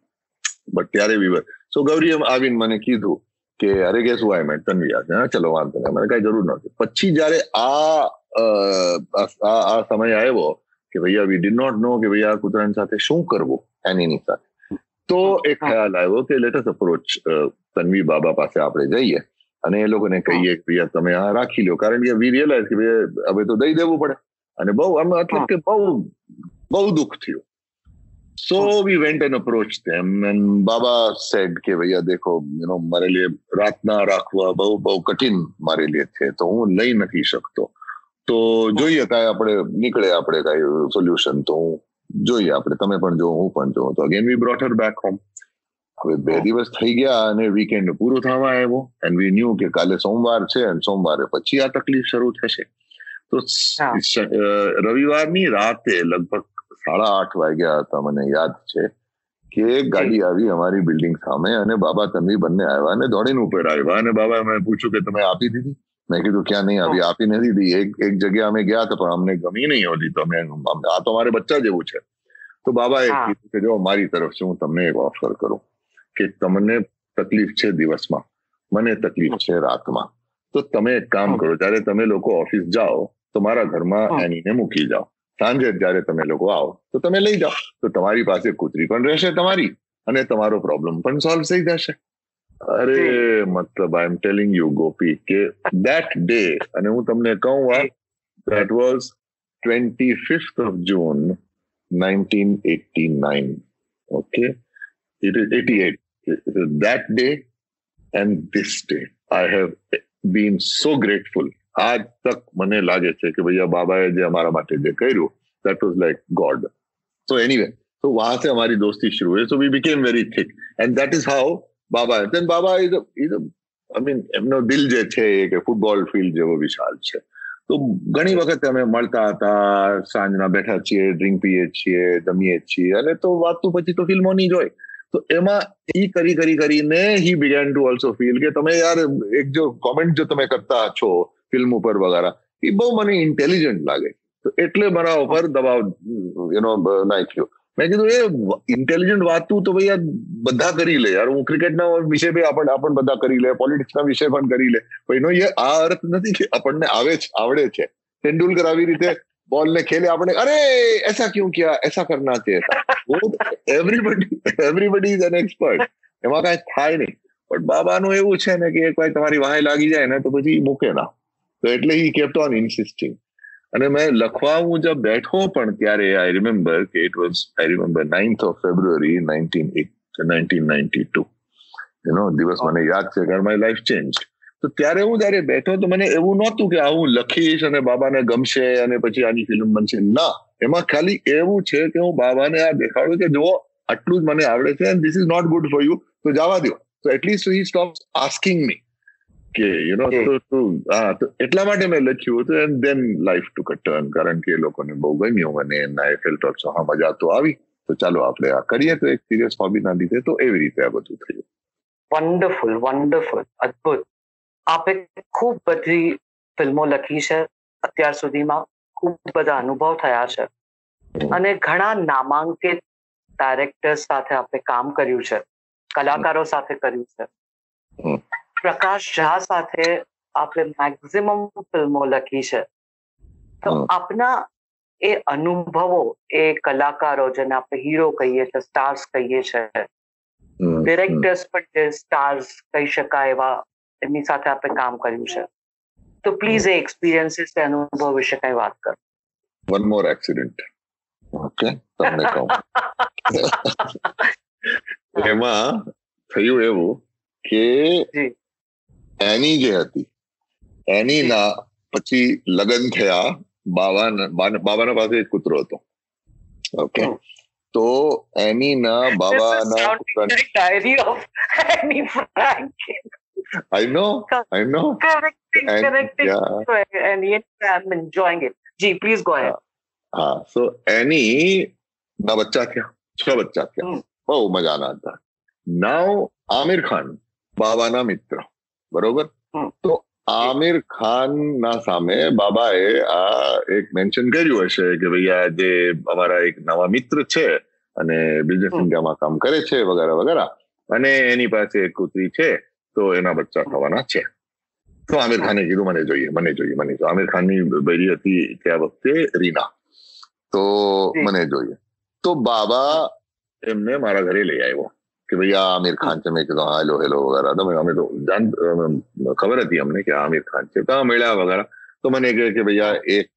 but ત્યારે વી સો ગૌરી એમ આવીને મને કીધું કે અરે કે શું આઈ મેં તન્વી હા ચલો વાંધો નહીં. મને કઈ જરૂર નથી. પછી જયારે આ આ સમય આવ્યો કે ભૈયા વી ડીડ નોટ નો કે ભાઈ આ કૂતરાની સાથે શું કરવું? એની સાથે. તો એક ખ્યાલ આવ્યો કે let us approach Tanvi Baba પાસે આપણે જઈએ. અને એ લોકોને કહીએ કે ભાઈ તમે આ રાખી લો કારણ કે વી રિયલાઇઝ કે હવે તો દઈ દેવું પડે. અને બહુ આમ એટલે કે બહુ બહુ દુઃખ થયું. So we went and approached them and Baba said કે ભૈયા દેખો યુ નો મારે લીએ રાતના રાખવા બહુ બહુ કઠિન મારે લીએ છે તો હું લઈ નથી શકતો તો જોઈએ કાંઈ આપણે નીકળે આપણે કાંઈ સોલ્યુશન તો હું જોઈએ આપણે તમે પણ જો હું પણ જો તો again we brought her back home હવે બે દિવસ થઈ ગયા અને વીકેન્ડ પૂરું થવા આવ્યો એન્ડ વી ન્યુ કે કાલે સોમવાર છે અને સોમવારે પછી આ તકલીફ શરૂ થશે તો રવિવારની રાતે લગભગ સાડા આઠ વાગ્યા હતા મને યાદ છે કે ગાડી આવી અમારી બિલ્ડિંગ સામે અને બાબા તન્વી બંને આવ્યા અને દોડીને ઉપર આવ્યા અને બાબા મેં પૂછ્યું કે તમે આપી દીધી? મેં કીધું ક્યાં નહીં આવી આપી નથી દીધી. એક એક જગ્યા અમે ગયા હતા પણ અમને ગમી નહીં હોતી તો અમે આ તો મારે બચ્ચા જેવું છે. તો બાબાએ કીધું કે જો મારી તરફથી હું તમને એક ઓફર કરું કે તમને તકલીફ છે દિવસમાં. મને તકલીફ છે રાતમાં. તો તમે એક કામ કરો જયારે તમે લોકો ઓફિસ જાઓ તો મારા ઘરમાં એનીને મૂકી જાઓ. સાંજે જયારે તમે લોકો આવો તો તમે લઈ જાઓ. તો તમારી પાસે કૂતરી પણ રહેશે તમારી અને તમારો પ્રોબ્લેમ પણ સોલ્વ થઈ જશે. અરે મતલબ આઈ એમ ટેલિંગ યુ ગોપી કે દેટ ડે અને હું તમને કહું આ that was twenty fifth of June nineteen eighty nine okay it is eighty eight That day and this day, I have been so grateful. આજ તક મને લાગે છે કે ભાઈ આ બાબાએ જે અમારા માટે જે કર્યું that was like god so anyway so તો સે હમારી દોસ્તી શરૂ હોય so we became very thick and that is how Baba then Baba is is I mean એમનો દિલ જે છે એ કે ફૂટબોલ ફિલ્ડ જેવો વિશાલ છે. તો ઘણી વખત અમે મળતા હતા, સાંજના બેઠા છીએ ડ્રિંક પીએ છીએ, જમીએ છીએ, અને તો વાત તો પછી તો ફિલ્મોની જ હોય. તો એમાં એ કરી કરી, કરીને he began to also feel કે તમે યાર, એક જો કોમેન્ટ જો તમે કરતા છો ફિલ્મ ઉપર વગેરે એ બહુ મને ઇન્ટેલિજન્ટ લાગે તો એટલે મારા ઉપર દબાવ યુ નો નાખ્યો મેં કીધું એ ઇન્ટેલિજન્ટ વાતું તો ભાઈ બધા કરી લે યાર હું ક્રિકેટના વિશે બી આપણે આપણ બધા કરી લે પોલિટિક્સના વિશે પણ કરી લે એનો એ આ અર્થ નથી કે આપણને આવે છે આવડે છે તેંડુલકર આવી રીતે બોલ ને ખેલે આપણે અરે એસા ક્યું કિયા એસા કરના चाहिए everybody everybody is an expert એમાં કાંઈ થાય નહીં પણ બાબાનું એવું છે ને કે એક વાર તમારી વાહે લાગી જાય ને તો પછી મૂકે ના તો એટલે હી કેપ્ટ ઓન ઇન્સિસ્ટિંગ અને મેં લખવા હું જબ બેઠો પણ ત્યારે આઈ રિમેમ્બર કે it was I remember ninth of February nineteen nineteen દિવસ મને યાદ છે, કારણ માય લાઈફ ચેન્જ તો ત્યારે હું જયારે બેઠો તો મને એવું નહોતું કે હું લખીશ અને બાબાને ગમશે અને પછી આની ફિલ્મ બનશે. ના, એમાં ખાલી એવું છે કે હું બાબાને આ દેખાડું કે જુઓ, આટલું જ મને આવડે છે this is not good for you તો જવા દો તો at least he stop asking me કે યુ નો તો એટલા માટે મેં લખ્યું હતું and then life to turn કારણ કે એ લોકોને બહુ ગમ્યું અને એના આઈ ફેલ્ટ ઓલ્સો હા મજા તો આવી. તો ચાલો આપણે આ કરીએ તો એક સિરિયસ હોબી ના લીધે તો એવી રીતે આ બધું થયું. વન્ડરફુલ વન્ડરફુલ અદ્ભુત. આપે ખૂબ બધી ફિલ્મો લખી છે. અત્યાર સુધીમાં ખૂબ બધા અનુભવ થયા છે. અને ઘણા નામાંકિત ડાયરેક્ટર્સ સાથે આપણે કામ કર્યું છે. કલાકારો સાથે કર્યું છે. પ્રકાશ ઝા સાથે આપણે મેક્સિમમ ફિલ્મો લખી છે. તો આપના એ અનુભવો એ કલાકારો જેને આપણે હીરો કહીએ છીએ સ્ટાર્સ કહીએ છીએ ડિરેક્ટર્સ પણ જે સ્ટાર્સ કહી શકાય એવા એમની સાથે આપણે કામ કર્યું છે. તો પ્લીઝ એ એક્સપિરિયન્સીસ અનુભવ વિશે કઈ વાત કરો. વન મોર એક્સિડન્ટ ઓકે તમને કહું. [laughs] એમાં થયું એવું કે એની જે હતી. એની ના પછી લગ્ન થયા. બાવાના બાબાના પાસે એક કૂતરો હતો. ઓકે. તો એની ના બાવાના diary of Anne Frank I know, I know. Correcting, And- correcting. yeah. And yet I'm enjoying it. Gee, please go ahead. હા સો એની ના બચ્ચા થયા છ બચ્ચા થયા બહુ મજાના હતા નાવ આમિર ખાન બાબાના મિત્ર બરોબર? તો આમિર ખાન ના સામે બાબાએ આ એક મેન્શન કર્યું હશે કે ભાઈ આ જે અમારા એક નવા મિત્ર છે અને બિઝનેસ. ઇન્ડિયામાં કામ કરે છે વગેરે વગેરે. અને એની પાસે એક કૂતરી છે તો એના બચ્ચા થવાના છે. તો આમિર ખાને કીધું મને જોઈએ મને જોઈએ મને જોઈએ. આમિર ખાનની બૈરી હતી ત્યાં વખતે રીના. તો મને જોઈએ. તો બાબા એમને મારા ઘરે લઈ આવ્યો. કે ભાઈ આ આમિર ખાન છે મેં કીધું હેલો હેલો વગેરે તમે અમે તો જાણ અમ, ખબર હતી અમને કે આ આમિર ખાન છે તો આ મળ્યા વગેરે તો મને કહે કે ભાઈ એક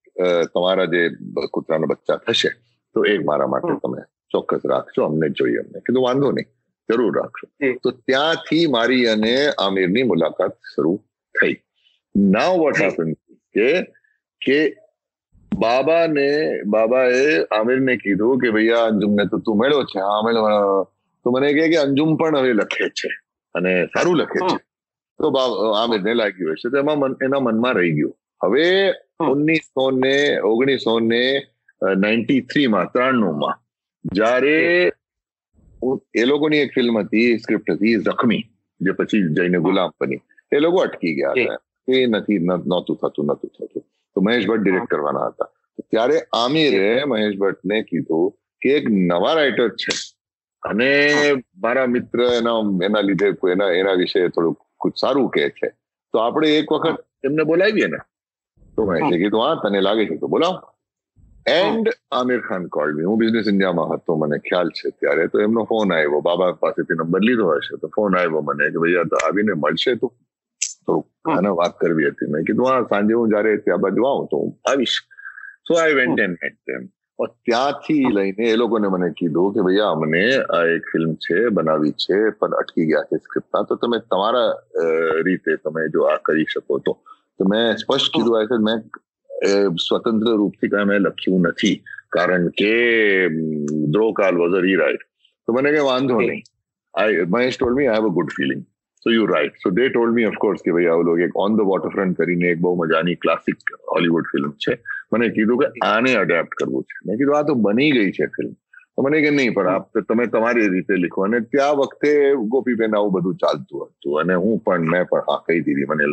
તમારા જે કૂતરાના બચ્ચા થશે તો એક મારા માટે તમે ચોક્કસ રાખજો અમને જોઈએ અમને કીધું વાંધો નહીં જરૂર રાખશો જી. તો ત્યાંથી મારી અને આમિરની મુલાકાત શરૂ થઈ નાવ વોટ. હેપન કે કે બાબાને બાબાએ આમિરને કીધું કે ભૈયા અંજુમને તો તું મળ્યો છે હા મળ્યો તો મને કહે કે અંજુમ પણ હવે લખે છે અને સારું લખે છે. તો આમ એને લાગ્યું હશે. તો એમાં એના મનમાં રહી ગયું. હવે ઓગણીસો ને ઓગણીસો ને નાઇન્ટી થ્રીમાં ત્રાણું માં જ્યારે એ લોકોની એક ફિલ્મ હતી સ્ક્રિપ્ટ હતી જખમી જે પછી જઈને ગુલામ બની. એ લોકો અટકી ગયા હતા. એ નથી ન- નહોતું થતું નહોતું થતું. તો મહેશ ભટ્ટ ડિરેક્ટ કરવાના હતા. ત્યારે આમિરે મહેશ ભટ્ટને કીધું કે એક નવા રાઇટર છે. અને મારા મિત્ર એના એના લીધે એના એના વિશે થોડુંક સારું કહે છે. તો આપણે એક વખત એમને બોલાવીએ ને તો મહેશે કીધું હા તને લાગે છે તો બોલાવો. And Aamir Khan call me હું બિઝનેસ ઇન્ડિયામાં હતો મને ખ્યાલ છે ત્યારે તો એમનો ફોન આવ્યો. બાબા પાસેથી નંબર લીધો હશે તો ફોન આવ્યો મને કે ભાઈ તો આવીને મળશે તો. થોડુંક આને વાત કરવી હતી. મેં કીધું હા સાંજે હું જયારે ત્યાં બાજુ આવું તો હું આવીશ. So I went and met them ત્યાંથી લઈને એ લોકોને મને કીધું કે ભૈયા અમને આ એક ફિલ્મ છે બનાવી છે પણ અટકી ગયા છે સ્ક્રિપ્ટમાં તો તમે તમારા રીતે તમે જો આ કરી શકો તો મેં સ્પષ્ટ કીધું આ છે મેં સ્વતંત્ર રૂપથી કઈ મેં લખ્યું નથી કારણ કે દ્રોકાલ વોઝ અ રીરાઇટ તો મને કઈ વાંધો નહીં I Mahesh told me I have a good feeling so you right so they told me of course કે ભાઈ આ લોકો એક ઓન ધ વોટરફ્રન્ટ કરીને એક બહુ મજાની ક્લાસિક હોલીવુડ ફિલ્મ છે મને કીધું કે આને અડેપ્ટ કરવું છે. મેં કીધું આ તો બની ગઈ છે ફિલ્મ તો મને કે નહીં પણ આપ તમે તમારી રીતે લખો. અને ત્યાં વખતે ગોપીબેન આવું બધું ચાલતું હતું. અને હું પણ મેં પણ હા કહી દીધી. મને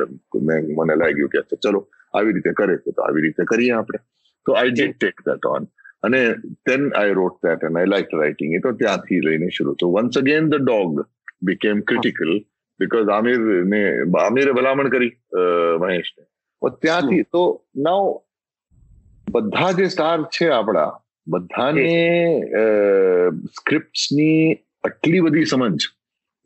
મને લાગ્યું કે ચલો આવી રીતે કરે છે તો આવી રીતે કરીએ આપણે. તો I did take that on અને then I wrote that and I liked writing it. તો ત્યાંથી લઈને શરૂ તો once again the dog became critical because Aamir ને આમિરે ભલામણ કરી મહેશને. ત્યાંથી તો નાવ બધા જે સ્ટાર છે આપણા બધાને સ્ક્રિપ્ટની આટલી બધી સમજ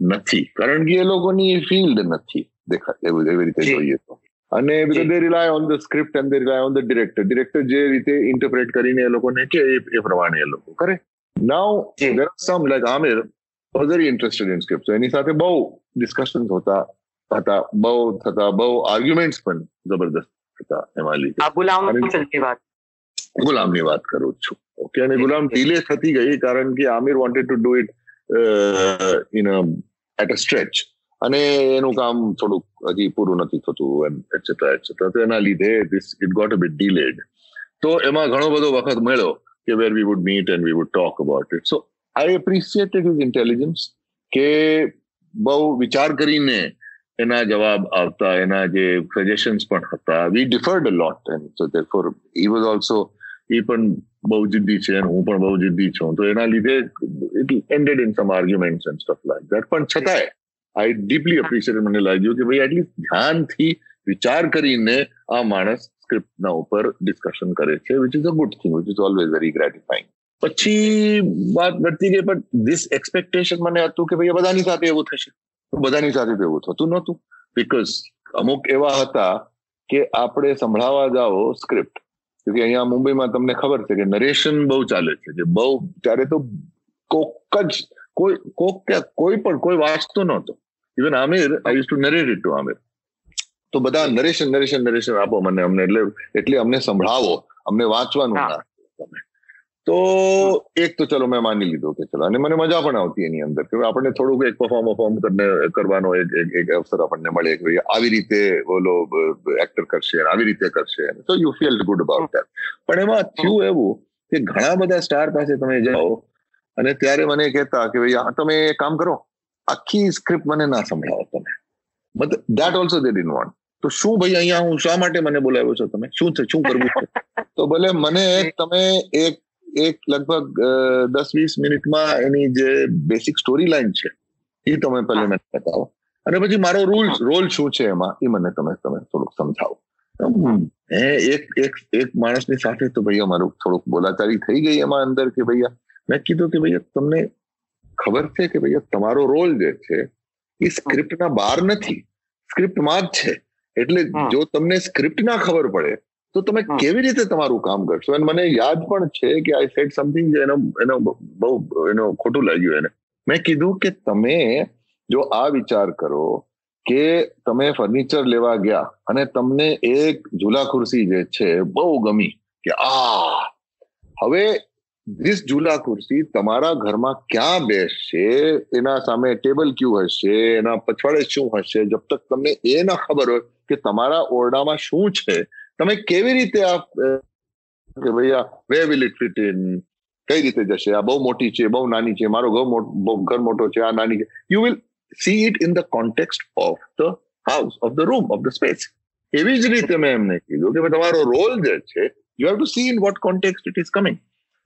નથી. કારણ કે એ લોકોની ફિલ્ડ નથી દેખાય એવું એવી રીતે જોઈએ તો. અને they rely on the script and they rely on the director director જે રીતે ઇન્ટરપ્રેટ કરીને એ લોકોને કે એ પ્રમાણે એ લોકો. કરે now there are some like Aamir was very interested in script એની સાથે બહુ ડિસ્કશન હોતા હતા. બહુ થતા બહુ આર્ગ્યુમેન્ટ્સ પણ જબરદસ્ત હતા એમાં લીધે. ગુલામની વાત કરું છું. ઓકે અને ગુલામ ડીલે થતી ગઈ કારણ કે Aamir wanted to do it in at a stretch અને એનું કામ થોડુંક હજી પૂરું નથી થતું એટસેટ્રા એટસેટ્રા તો એના લીધે this it got a bit delayed તો એમાં ઘણો બધો વખત મળ્યો કે where we would meet and we would talk about it so I appreciated his intelligence કે બહુ વિચાર કરીને એના જવાબ આવતા એના જે સજેશન્સ પણ હતા. We differed a lot and so therefore he was also એ પણ બહુ જિદ્દી છે અને હું પણ બહુ જિદ્દી છું. તો એના લીધે it ended in some arguments and stuff like that પણ છતાંય આઈ ડીપલી એપ્રિશિએટ મને લાગ્યું કે ભાઈ એટલીસ્ટ ધ્યાનથી વિચાર કરીને આ માણસ સ્ક્રિપ્ટના ઉપર ડિસ્કશન કરે છે which is a good thing which is always very gratifying પછી વાત વધતી ગઈ પણ ધીસ એક્સપેક્ટેશન મને હતું કે ભાઈ બધાની સાથે એવું થશે. બધાની સાથે તો એવું થતું નહોતું. બીકોઝ અમુક એવા હતા કે આપણે સંભળાવા જાઓ સ્ક્રિપ્ટ કે અહીંયા મુંબઈમાં તમને ખબર છે કે નરેશન બહુ ચાલે છે. જે બહુ ત્યારે તો કોક જ કોઈ કોક કોઈ પણ કોઈ વાંચતો નહોતો. Even Aamir I use to narrate it to Aamir. તો બધા નરેશન નરેશન નરેશન આપો મને અમને. એટલે એટલે અમને સંભળાવો. અમને વાંચવાનું ના. તો એક તો ચલો મેં માની લીધો કે ચલો અને મને મજા પણ આવતી એની અંદર કે આપણને થોડુંક એક પરફોર્મ પરફોર્મ કરવાનો એક એક અવસર આપણને મળે કે આવી રીતે બોલો એક્ટર કરશે આવી રીતે કરશે તો you feel good about that પણ એમાં થયું એવું કે ઘણા બધા સ્ટાર પાસે તમે જાઓ અને ત્યારે મને કહેતા કે ભાઈ તમે કામ કરો આખી સ્ક્રિપ્ટ મને ના સંભળાવો તમે. મતલબ that also they didn't want તો શું ભાઈ અહીંયા હું શા માટે મને બોલાવ્યો છો તમે? શું છે શું કરવું છે? તો ભલે મને [laughs] તમે એક એક લગભગ દસ વીસ મિનિટમાં એની જે બેસિક સ્ટોરી લાઈન છે એ તમે પહેલે મને બતાવો. અને પછી મારો રોલ રોલ શું છે એમાં એ મને તમે તમે થોડુંક સમજાવો. એક એક એક માણસની સાથે તો ભાઈ અમારું થોડુંક બોલાચારી થઈ ગઈ એમાં અંદર કે ભૈયા મેં કીધું કે ભાઈ તમને ખબર છે કે ભાઈ તમારો રોલ જે છે એ સ્ક્રિપ્ટના બહાર નથી. સ્ક્રિપ્ટમાં જ છે. એટલે જો તમને સ્ક્રિપ્ટ ના ખબર પડે તો તમે કેવી રીતે તમારું કામ કરશો? અને મને યાદ પણ છે કે આઈ સેડ સમથિંગ એનો એનો બહુ એનો ખોટું લાગ્યું એને. મેં કીધું કે તમે જો આ વિચાર કરો કે તમે ફર્નિચર લેવા ગયા અને તમને એક ઝૂલા ખુરશી જે છે બહુ ગમી કે આ હવે ધીસ ઝૂલા ખુરશી તમારા ઘરમાં ક્યાં બેસશે? એના સામે ટેબલ ક્યુ હશે? એના પછવાડે શું હશે? જબ તક તમને એ ના ખબર હોય કે તમારા ઓરડામાં શું છે તમે કેવી રીતે આ કે ભાઈ આ way will it fit in કઈ રીતે જશે? આ બહુ મોટી છે, બહુ નાની છે, મારો ઘર મોટો છે, આ નાની છે. You will see it in the context of the house of the room of the space એવી જ રીતે મેં એમને કીધું કે તમારો રોલ જે છે you have to see in what context it is coming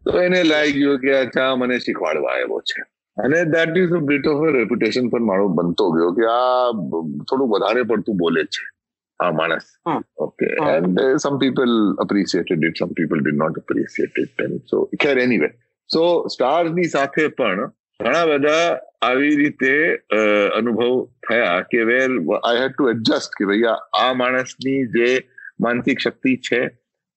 તો એને લાગ્યું કે અચ્છા, મને શીખવાડવા આવ્યો છે. અને that is a bit of reputation પણ મારો બનતો ગયો કે આ થોડું વધારે પડતું બોલે છે. આ માણસ okay and some people appreciated it some people did not appreciate it and so Kher anyway so સ્ટાર્સની સાથે પણ ઘણા બધા આવી રીતે અનુભવ થયા કે વેર આઈ હેડ ટુ એડજસ્ટ કે ભૈયા આ માણસની જે માનસિક શક્તિ છે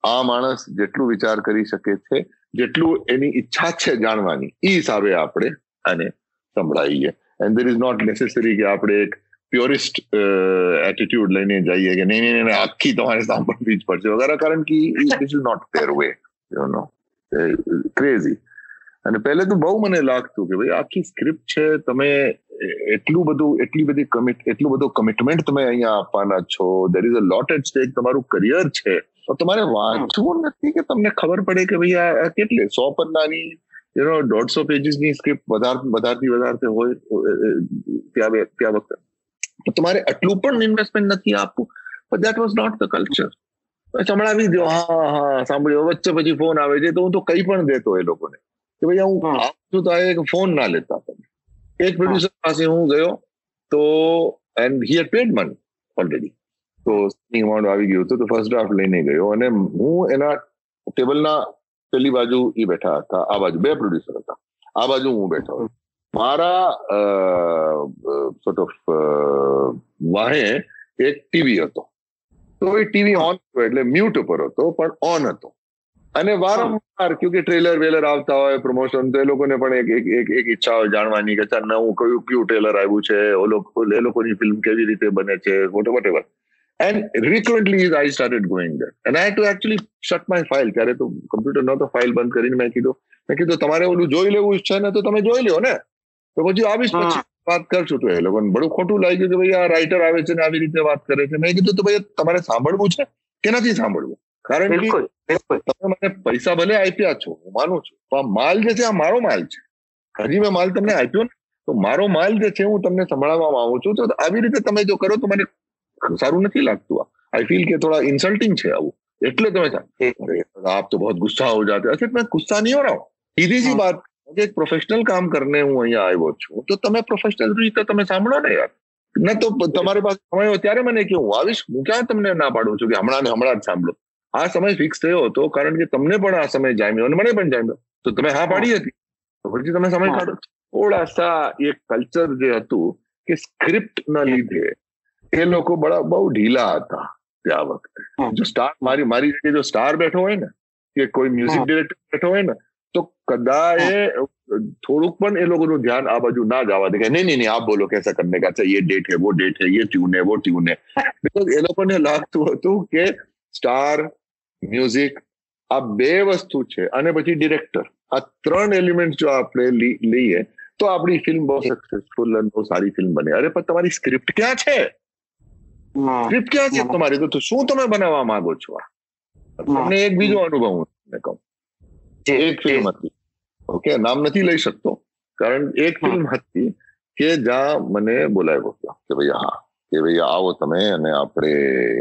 આ માણસ જેટલું વિચાર કરી શકે છે જેટલું એની ઈચ્છા છે જાણવાની એ હિસાબે આપણે આને સંભળાઈએ and there is not necessary કે આપણે એક પ્યોરિસ્ટ એટીટ્યુડ લઈને જઈએ કે નહીં નહીં આખી તમારે સાંભળવી જ પડશે વગેરે કારણ કે is not fair way you know crazy અને પહેલે તો બહુ મને લાગતું કે ભાઈ આખી સ્ક્રિપ્ટ છે તમે એટલું બધું એટલી બધી કમિટ એટલું બધું કમિટમેન્ટ તમે અહીંયા આપવાના છો there is a lot at stake તમારું કરિયર છે તો તમારે વાંચવું નથી કે તમને ખબર પડે કે ભાઈ આ કેટલી સો પન્નાની યુ નો દોઢસો પેજીસની સ્ક્રિપ્ટ વધાર વધારતી વધારતી હોય ત્યાં ત્યાં વખતે તો તમારે આટલું પણ ઇન્વેસ્ટમેન્ટ નથી આપવું. But that was not the culture સંભળાવી દો. હા હા સાંભળ્યો. વચ્ચે પછી ફોન આવે છે તો હું તો કઈ પણ દેતો એ લોકોને. કે ભાઈ હું છું તો એક ફોન ના લેતા તમે. એક પ્રોડ્યુસર પાસે હું ગયો તો and he had paid money already તો અમાઉન્ટ આવી ગયું હતું તો ફર્સ્ટ ડ્રાફ્ટ લઈને ગયો અને હું એના ટેબલના પેલી બાજુ એ બેઠા હતા. આ બાજુ બે પ્રોડ્યુસર હતા. આ બાજુ હું બેઠો મારા સોર્ટ ઓફ વાહે એક ટીવી હતો. તો એ ટીવી ઓન હતો એટલે મ્યુટ ઉપર હતો, પણ ઓન હતો. અને વારંવાર કે ટ્રેલર વેલર આવતા હોય પ્રમોશન તો એ લોકોને પણ એક એક ઈચ્છા હોય જાણવાની કે ચાલ નવું કયું કયું ટ્રેલર આવ્યું છે, એ લોકોની ફિલ્મ કેવી રીતે બને છે what what and recurrently I started going that and I to actually shut my file ત્યારે તો કમ્પ્યુટર નહોતો ફાઇલ બંધ કરીને મેં કીધું. મેં કીધું, તમારે ઓલું જોઈ લેવું છે ને, તો તમે જોઈ લો ને. તો પછી આવીશ પછી વાત કરશું તો એ લોકોને બડું ખોટું લાગ્યું કે ભાઈ આ રાઇટર આવે છે ને આવી રીતે વાત કરે છે મેં કીધું તો ભાઈ તમારે સાંભળવું છે કે નથી સાંભળવું કારણ કે તમે મને પૈસા ભલે આપ્યા છો હું માનું છું તો આ માલ જે છે આ મારો માલ છે હજી મેં માલ તમને આપ્યો ને તો મારો માલ જે છે હું તમને સંભળાવવા માંગુ છું તો આવી રીતે તમે જો કરો તો મને સારું નથી લાગતું આઈ ફીલ કે થોડા ઇન્સલ્ટિંગ છે આવું એટલે તમે આપ તો બહુ ગુસ્સા હો જાતે અચ્છા मैं गुस्सा नहीं हो रहा हूँ सीधी सी बात એક પ્રોફેશનલ કામ કરને હું અહીંયા આવ્યો છું. તો તમે પ્રોફેશનલ રીતે તમે સાંભળો ને યાર. ના તો તમારી પાસે સમય હોય ત્યારે મને કે હું આવીશ. હું ક્યાં તમને ના પાડું છું કે હમણાં ને હમણાં જ સાંભળો. આ સમય ફિક્સ થયો હતો કારણ કે તમને પણ આ સમય જામ્યો અને મને પણ જામ્યો. તો તમે હા પાડી હતી. તો પછી તમે સમય કાઢો થોડા સા એક કલ્ચર જે હતું કે સ્ક્રિપ્ટ ના લીધે એ લોકો બડા બહુ ઢીલા હતા ત્યાં વખતે. જો સ્ટાર મારી મારી જગ્યાએ જો સ્ટાર બેઠો હોય ને કે કોઈ મ્યુઝિક ડિરેક્ટર બેઠો હોય ને તો કદાએ થોડુંક પણ એ લોકોનું ધ્યાન આ બાજુ ના જવા દે કે નહીં નહીં આપ બોલો કેસા કરને કા છે યે ડેટ હે વો ડેટ હે યે ટ્યુન હે વો ટ્યુન હે બિકોઝ એ લોકોને લાગતું હતું કે સ્ટાર મ્યુઝિક આ બે વસ્તુ છે અને પછી ડિરેક્ટર આ ત્રણ એલિમેન્ટ જો આપણે લઈએ તો આપણી ફિલ્મ બહુ સક્સેસફુલ અને બહુ સારી ફિલ્મ બને અરે પણ તમારી સ્ક્રિપ્ટ ક્યાં છે સ્ક્રિપ્ટ ક્યાં છે તમારી તો શું તમે બનાવવા માંગો છો તમને એક બીજો અનુભવ હું તમને કહું એક ફિલ્મ હતી. ઓકે નામ નથી લઈ શકતો કારણ એક ફિલ્મ હતી કે જ્યાં મને બોલાવ્યો હતો કે ભાઈ હા કે ભાઈ આવો તમે અને આપણે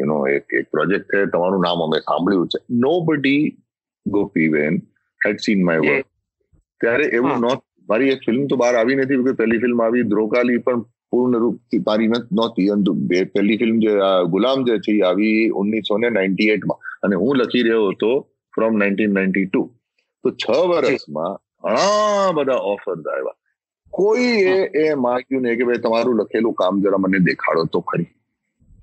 એનો એક એક પ્રોજેક્ટ છે તમારું નામ અમે સાંભળ્યું છે. Nobody Gopiben had seen my work ત્યારે એવું નહોતું મારી એક ફિલ્મ તો બહાર આવી નથી કે પહેલી ફિલ્મ આવી દ્રોકાલી પણ પૂર્ણ રૂપથી મારી નહોતી. અને પહેલી ફિલ્મ જે ગુલામ જે છે એ આવી ઓગણીસો ને નાઇન્ટી એટમાં અને હું લખી રહ્યો હતો ફ્રોમ નાઇન્ટીન નાઇન્ટી ટુ તો છ વર્ષમાં ઘણા બધા ઓફર્સ આવ્યા. કોઈ એ એ માગ્યું નહીં કે ભાઈ તમારું લખેલું કામ જરા મને દેખાડો તો ખરી.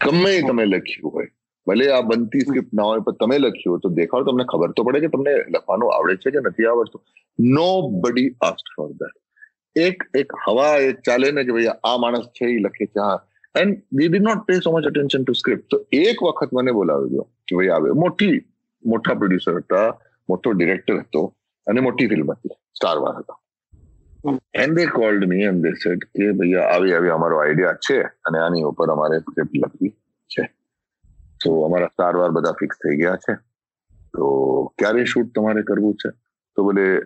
ગમે તમે લખ્યું હોય. ભલે આ બનતી સ્ક્રિપ્ટ ના હોય પણ તમે લખ્યું તો દેખાડો. તમને ખબર તો પડે કે તમને લખવાનું આવડે છે કે નથી આવડતું. નો બડી આસ્ટ ફોર દેટ એક એક હવા એ ચાલે ને કે ભાઈ આ માણસ છે એ લખે છે હા. And we did not pay so much attention to script તો એક વખત મને બોલાવી દો કે ભાઈ આવે મોટી મોટા પ્રોડ્યુસર હતા. મોટો ડિરેક્ટર હતો અને મોટી ફિલ્મ હતી સ્ટાર વાર હતો. And they called me and they said કે ભૈયા, આવી આવી અમારો આઈડિયા છે અને આની ઉપર અમારે સ્ક્રિપ્ટ લખવી છે. તો અમારા સ્ટાર વાર બધા ફિક્સ થઈ ગયા છે. તો ક્યારે શૂટ તમારે કરવું છે? તો બોલે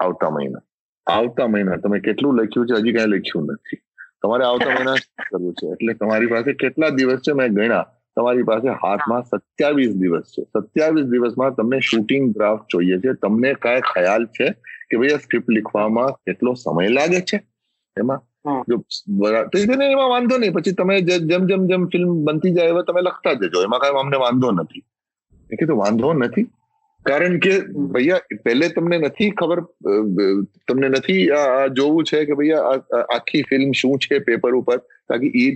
આવતા મહિના. આવતા મહિના, તમે કેટલું લખ્યું છે? હજી કઈ લખ્યું નથી. તમારે આવતા મહિના કરવું છે. એટલે તમારી પાસે કેટલા દિવસ છે? મેં ગણ્યા. તમારી પાસે હાથમાં સત્યાવીસ દિવસ છે. સત્યાવીસ દિવસમાં તમને શૂટિંગ ડ્રાફ્ટ જોઈએ છે. તમને કઈ ખ્યાલ છે કે ભાઈ આ સ્ક્રિપ્ટ લખવામાં કેટલો સમય લાગે છે? એમાં જો તો એમાં વાંધો નહીં. પછી તમે જેમ જેમ જેમ ફિલ્મ બનતી જાય એવા તમે લખતા જજો. એમાં કઈ અમને વાંધો નથી. એ કીધું વાંધો નથી. કારણ કે ભૈયા પહેલે તમને નથી ખબર તમને નથી જોવું છે કે ભૈયા આખી ફિલ્મ શું છે પેપર ઉપર? તાકી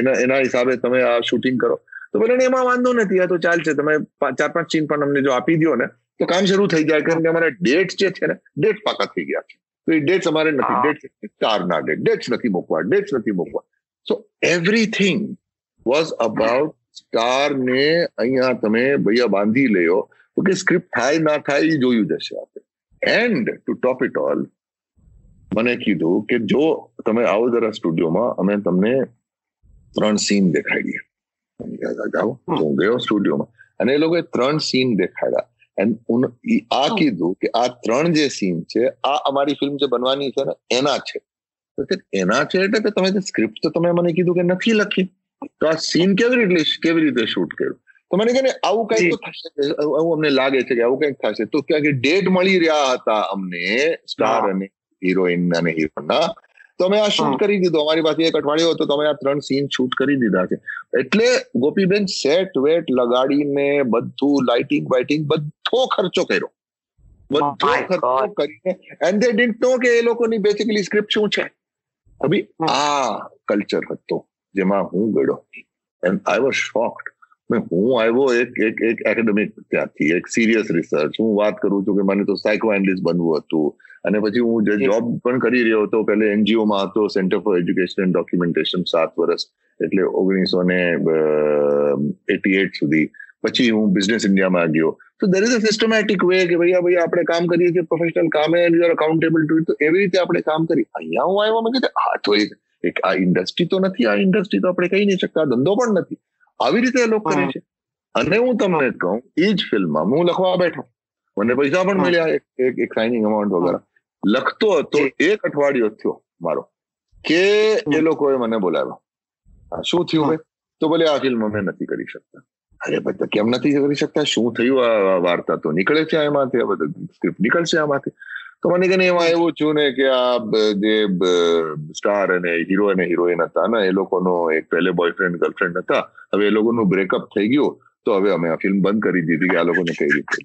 એના એના હિસાબે તમે આ શૂટિંગ કરો. તો ભલે એમાં વાંધો નથી આ તો ચાલશે. તમે ચાર પાંચ સીન પણ અમને જો આપી દો ને તો કામ શરૂ થઈ જાય. કારણ કે અમારા ડેટ જે છે ને ડેટ પાકા થઈ ગયા છે. તો એ ડેટ્સ અમારે નથી. ડેટ ચાર ના ડેટ ડેટ્સ નથી મૂકવા. ડેટ્સ નથી મૂકવા. So everything was about star ને અહીંયા તમે ભૈયા બાંધી લ્યો તો કે સ્ક્રિપ્ટ થાય ના થાય એ જોયું જશે આપણે and to top it all મને કીધું કે જો તમે આવો જરા સ્ટુડિયોમાં અમે તમને ત્રણ સીન દેખાડીએ. હું ગયો સ્ટુડિયોમાં. અને એ લોકોએ ત્રણ સીન દેખાડ્યા. એન્ડ આ કીધું કે આ ત્રણ જે સીન છે આ અમારી ફિલ્મ જે બનવાની છે ને એના છે. તો કે એના છે એટલે કે તમે સ્ક્રિપ્ટ તો તમે મને કીધું કે નથી લખી. તો આ સીન કેવી રીતે કેવી રીતે શૂટ કર્યું? તો મને કે ને આવું કંઈક તો થશે. આવું અમને લાગે છે કે આવું કંઈક થશે. તો ક્યાં કે ડેટ મળી રહ્યા હતા અમને સ્ટાર અને હિરોઈન અને હિરોના તો અમે આ શૂટ કરી દીધું. અમારી પાસે એક અઠવાડિયો હતો તો અમે આ ત્રણ સીન શૂટ કરી દીધા છે. એટલે ગોપીબેન સેટ વેટ લગાડીને બધું લાઇટિંગ વાઇટિંગ બધો ખર્ચો કર્યો. બધો ખર્ચો કરીને. એન્ડ દે ડિન્ટ નો કે એ લોકોની બેસિકલી સ્ક્રિપ્ટ શું છે? અભી આ કલ્ચર હતો. જેમાં હું ગયો. એન્ડ આઈ વોઝ શોક્ડ હું આવ્યો એક એક એક એકેડેમિક ત્યાંથી એક સિરિયસ રિસર્ચ હું વાત કરું છું કે મને તો સાયકો એનાલિસ્ટ બનવું હતું. અને પછી હું જે જોબ પણ કરી રહ્યો હતો પહેલે એનજીઓમાં હતો centre for education and documentation સાત વર્ષ એટલે ઓગણીસો ને એટી એટ સુધી. પછી હું બિઝનેસ ઇન્ડિયામાં ગયો. તો દર ઇઝ અ સિસ્ટમેટિક વે કે ભાઈ ભાઈ આપણે કામ કરીએ છીએ પ્રોફેશનલ કામે યુ આર અકાઉન્ટેબલ ટુ તો એવી રીતે આપણે કામ કરી અહીંયા હું આવ્યો મેં કીધું હા તો એક એક આ ઇન્ડસ્ટ્રી તો નથી આ ઇન્ડસ્ટ્રી તો આપણે કહી નહીં શકતા ધંધો પણ નથી. આવી રીતે એ લોકો કરે છે. અને હું તમને કહું એ જ ફિલ્મમાં હું લખવા બેઠો. મને પૈસા પણ મળ્યા એક સાઇનિંગ અમાઉન્ટ વગેરે. લખતો હતો એક અઠવાડિયો થયો મારો કે એ લોકોએ મને બોલાવ્યો. શું થયું. ભાઈ? તો બોલે આ ફિલ્મ અમે નથી કરી શકતા. અરે ભાઈ તો કેમ નથી કરી શકતા? શું થયું આ વાર્તા તો? નીકળે છે એમાંથી? આ બધું સ્ક્રિપ્ટ નીકળશે આમાંથી? તો મને કે એમાં એવું થયું ને કે આ જે સ્ટાર અને હીરો અને હિરોઈન હતા ને એ લોકોનો એક પહેલે બોયફ્રેન્ડ ગર્લફ્રેન્ડ હતા. હવે એ લોકોનું બ્રેકઅપ થઈ ગયું. તો હવે અમે આ ફિલ્મ બંધ કરી દીધી કે આ લોકોને કઈ રીતે.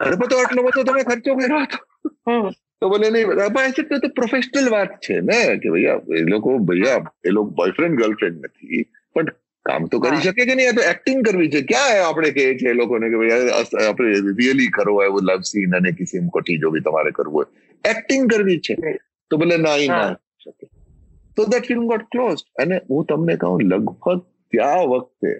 અરે તો આટલો બધો તમે ખર્ચો કર્યો હતો. તો બોલે નહીં ભાઈ છે તો પ્રોફેશનલ વાત છે ને કે ભૈયા એ લોકો ભૈયા એ લોકો બોયફ્રેન્ડ ગર્લફ્રેન્ડ નથી. પણ કામ તો કરી શકે કે નહીં? આ તો એક્ટિંગ કરવી છે. ક્યાં આપણે કહે છે એ લોકોને કે ભાઈ આપણે રિયલી કરો એવું લવ સીન અને કિસીમ કોઠી જો બી તમારે કરવું હોય. એક્ટિંગ કરવી છે. તો બોલે ના ના શકે તો દેટ ફિલ્મ ગોટ ક્લોઝ અને હું તમને કહું લગભગ ત્યાં વખતે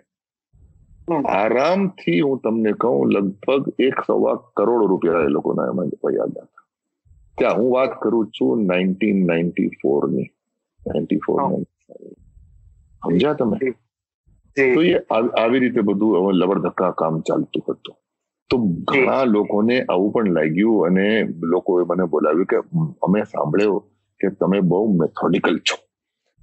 આરામથી હું તમને કહું લગભગ એક સવા કરોડ રૂપિયા એ લોકોના એમાં પડ્યા હતા. ત્યાં હું વાત કરું છું નાઇન્ટીન નાઇન્ટી ફોરની નાઇન્ટી ફોર. સમજ્યા તમે. તો એ આવી રીતે બધું હવે લબડધક્કા કામ ચાલતું હતું. તો ઘણા લોકોને આવું પણ લાગ્યું અને લોકોએ મને બોલાવ્યું કે અમે સાંભળ્યો કે તમે બહુ મેથોડિકલ છો.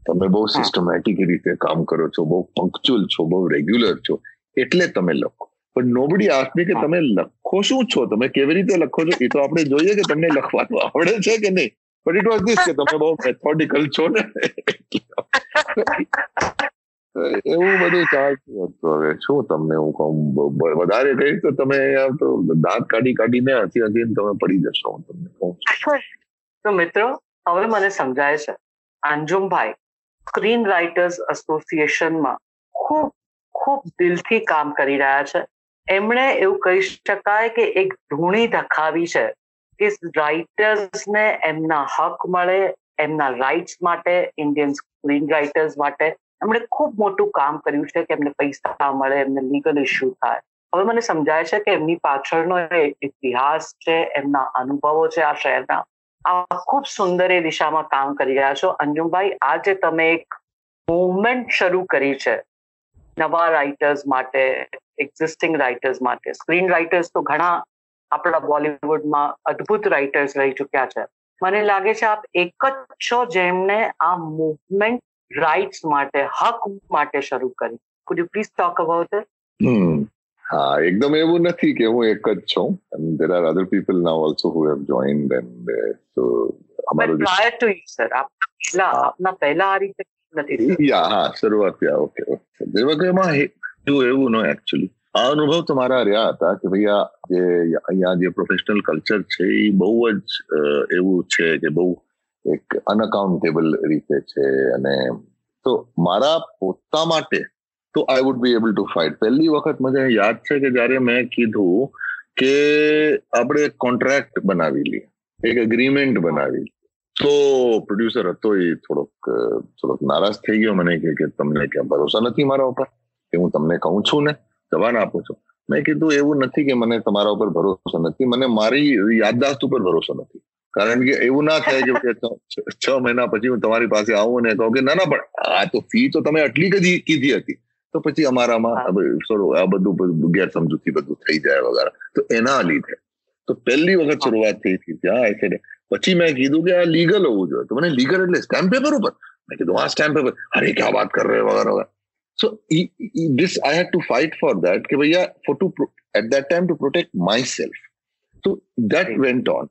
તમે બહુ સિસ્ટમેટિક રીતે કામ કરો છો બહુ પંક્ચ્યુઅલ છો બહુ રેગ્યુલર છો. એટલે તમે લખો. પણ નોબડી આસ્મી કે તમે લખો શું છો? તમે કેવી રીતે લખો છો? એ તો આપણે જોઈએ કે તમને લખવાનું આવડે છે કે નહીં. બટ ઇટ વોઝ ધીસ કે [laughs] તમે બહુ મેથોડિકલ છો ને. એવું બધું ચાલતું હતું હવે. શું તમને હું કહું? વધારે કહીશ તો તમે યાર તો દાંત કાઢી કાઢીને હસી હસીને તમે પડી જશો, હું તમને કહું તો મિત્રો, હવે મને સમજાય છે. અંજુમભાઈ સ્ક્રીન રાઇટર્સ એસોસિએશનમાં ખૂબ ખૂબ દિલથી કામ કરી રહ્યા છે. એમણે એવું કહી શકાય કે એક ધૂણી ધખાવી છે કે રાઇટર્સને એમના હક મળે, એમના રાઇટ્સ માટે ઇન્ડિયન સ્ક્રીન રાઇટર્સ માટે. એમણે ખૂબ મોટું કામ કર્યું છે કે એમને પૈસા મળે, એમને લીગલ ઇસ્યુ થાય. હવે મને સમજાય છે કે એમની પાછળનો એ ઇતિહાસ છે, એમના અનુભવો છે આ શહેરના. આ ખૂબ સુંદર એ દિશામાં કામ કરી રહ્યા છો. અંજુમભાઈ આજે તમે એક મુવમેન્ટ શરૂ કરી છે. નવા રાઇટર્સ માટે એક્ઝિસ્ટિંગ રાઇટર્સ માટે. સ્ક્રીન રાઇટર્સ તો ઘણા આપણા બોલિવૂડમાં અદ્ભુત રાઇટર્સ રહી ચૂક્યા છે. મને લાગે છે આપ એક જ છો જેમણે આ મુવમેન્ટ રાઇટ્સ માટે હક માટે શરૂ કરી. Could you please talk about it હા એકદમ એવું નથી કે હું એક જ છું. And there are other people now also who have joined and so અમારો પ્રાયર ટુ યુ સર આપના પહેલા આપના પહેલા આ રીતે નથી યા હા શરૂઆત યા ઓકે હે- જો એવું નો એકચ્યુઅલી આ અનુભવ તો મારા રહ્યા હતા કે ભાઈ આ જે અહીંયા જે પ્રોફેશનલ કલ્ચર છે એ બહુ જ એવું છે કે બહુ એક અનઅકાઉન્ટેબલ રીતે છે અને તો મારા પોતા માટે તો I would be able to fight પહેલી વખત મને યાદ છે કે જ્યારે મેં કીધું કે આપણે એક કોન્ટ્રાક્ટ બનાવી લઈએ, એક એગ્રીમેન્ટ બનાવી તો પ્રોડ્યુસર હતો એ થોડોક થોડોક નારાજ થઈ ગયો મને કે તમને ક્યાં ભરોસા નથી મારા ઉપર? કે હું તમને કહું છું ને? જવાન આપું છું. મેં કીધું એવું નથી કે મને તમારા ઉપર ભરોસો નથી. મને મારી યાદદાસ્ત ઉપર ભરોસો નથી. કારણ કે એવું ના થાય કે છ મહિના પછી હું તમારી પાસે આવું ને કહું કે ના ના પણ આ તો ફી તો તમે આટલી કદી કીધી હતી. તો પછી અમારામાં આ બધું ગેરસમજૂતી બધું થઈ જાય વગેરે. તો એના લીધે. તો પહેલી વખત શરૂઆત થઈ હતી ત્યાં એટલે પછી મેં કીધું કે આ લીગલ હોવું જોઈએ. તો મને લીગલ એટલે સ્ટેમ્પ પેપર ઉપર? મેં કીધું આ સ્ટેમ્પ પેપર અરે ક્યાં વાત કર રહે વગેરે વગેરે. So this I had to fight for that કે ભૈયા to at that time to protect myself તો દેટ વેન્ટ on.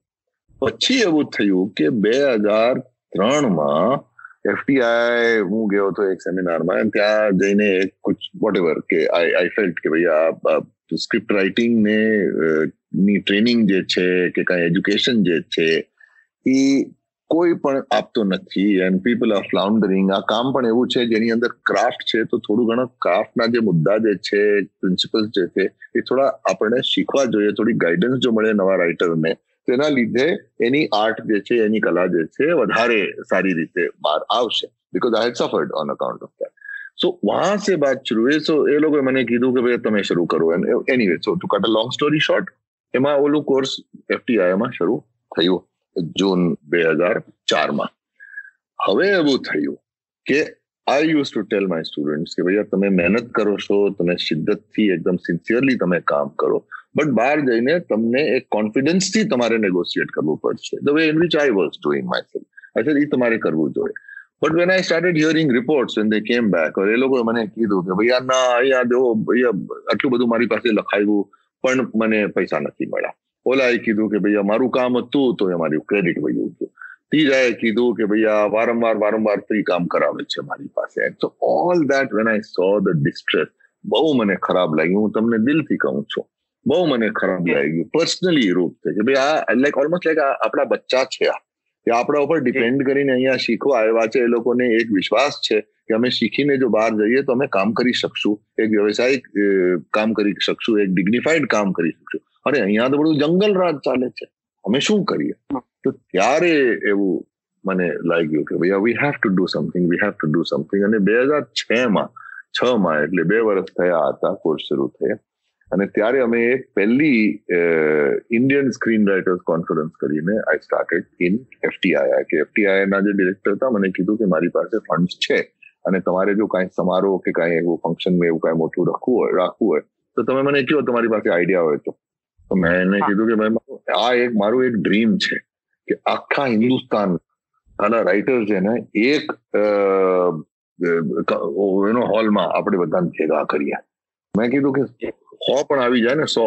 પછી એવું થયું કે બે હજાર ત્રણમાં એફટીઆઈ હું ગયો હતો એક સેમિનારમાં ત્યાં જઈને કુછ વોટ એવર કે આઈ આઈ ફેલ્ટ કે ભાઈ આ સ્ક્રિપ્ટ રાઇટિંગ ને ની ટ્રેનિંગ જે છે કે કાંઈ એજ્યુકેશન જે છે, એ કોઈ પણ આપતો નથી. એન્ડ પીપલ આર ફ્લાઉન્ડરિંગ આ કામ પણ એવું છે જેની અંદર ક્રાફ્ટ છે તો થોડું ઘણું ક્રાફ્ટના જે મુદ્દા જે છે પ્રિન્સિપલ્સ જે છે, એ થોડા આપણને શીખવા જોઈએ, થોડી ગાઈડન્સ જો મળે નવા રાઇટરને તેના લીધે એની આર્ટ જે છે, એની કલા જે છે, વધારે સારી રીતે બહાર આવશે. Because I had suffered on account of that so વહાં સે બાત શરૂ એ સો એ લોકોએ મને કીધું કે, ભાઈ, તમે શરૂ કરો. Anyway so to cut a long story short એમાં ઓલું કોર્સ એફટીઆઈમાં શરૂ થયું જૂન બે હજાર ચારમાં. હવે એવું થયું કે I use to tell my students કે, ભાઈ તમે મહેનત કરો છો, તમે શિદ્દતથી એકદમ સિન્સિયરલી તમે કામ કરો. બટ બહાર જઈને તમને એક કોન્ફિડન્સથી તમારે નેગોશિએટ કરવું પડશે. The way in which I was doing myself અચ્છા એ તમારે કરવું જોઈએ. But when I started hearing reports and they came back એ લોકોએ મને કીધું કે, ભાઈ ના અહીંયા જો ભૈયા આટલું બધું મારી પાસે લખાયું, પણ મને પૈસા નથી મળ્યા. ઓલાએ કીધું કે, ભાઈ મારું કામ હતું, તો એ મારું ક્રેડિટ વયું હતું. ત્રીજાએ કીધું કે, ભાઈ આ વારંવાર વારંવાર ફ્રી કામ કરાવે છે મારી પાસે. So all that when I saw the distress બહુ મને ખરાબ લાગ્યું. હું તમને દિલથી કહું છું. બહુ મને ખરાબ લાગી ગયું. પર્સનલી રૂપ છે. કે ભાઈ આ લાઈક ઓલમોસ્ટ લાઈક આપણા બચ્ચા છે આ. કે આપણા ઉપર ડિપેન્ડ કરીને અહીંયા શીખવા આવ્યા છે એ લોકોને એક વિશ્વાસ છે કે અમે શીખીને જો બહાર જઈએ તો અમે કામ કરી શકશું. એક વ્યવસાયિક કામ કરી શકશું. એક ડિગ્નિફાઈડ કામ કરી શકશું. અરે અહીંયા તો બધું જંગલ રાજ ચાલે છે. અમે શું કરીએ? તો ત્યારે એવું મને લાગ્યું કે ભાઈ we have to do something we have to do something અને બે હજાર છ માં છ માં એટલે બે વર્ષ થયા હતા કોર્સ શરૂ થયા. અને ત્યારે અમે એક પહેલી ઇન્ડિયન સ્ક્રીન રાઇટર્સ કોન્ફરન્સ કરીને આઈ સ્ટાર્ટેડ ઇન એફટીઆઈ કે એફટીઆઈ ના જે ડિરેક્ટર હતા મને કીધું કે મારી પાસે ફંડ છે અને તમારે જો કાંઈ સમારોહ કે કાંઈ એવું ફંક્શન મેં એવું કાંઈ મોટું રાખવું હોય રાખવું હોય તો તમે મને કહો તમારી પાસે આઈડિયા હોય તો. તો મેં એને કીધું કે ભાઈ આ એક મારું એક ડ્રીમ છે કે આખા હિન્દુસ્તાન આના રાઇટર્સ છે ને એક એનો હોલમાં આપણે બધાને ભેગા કરીએ. મેં કીધું કે સો પણ આવી જાય ને સો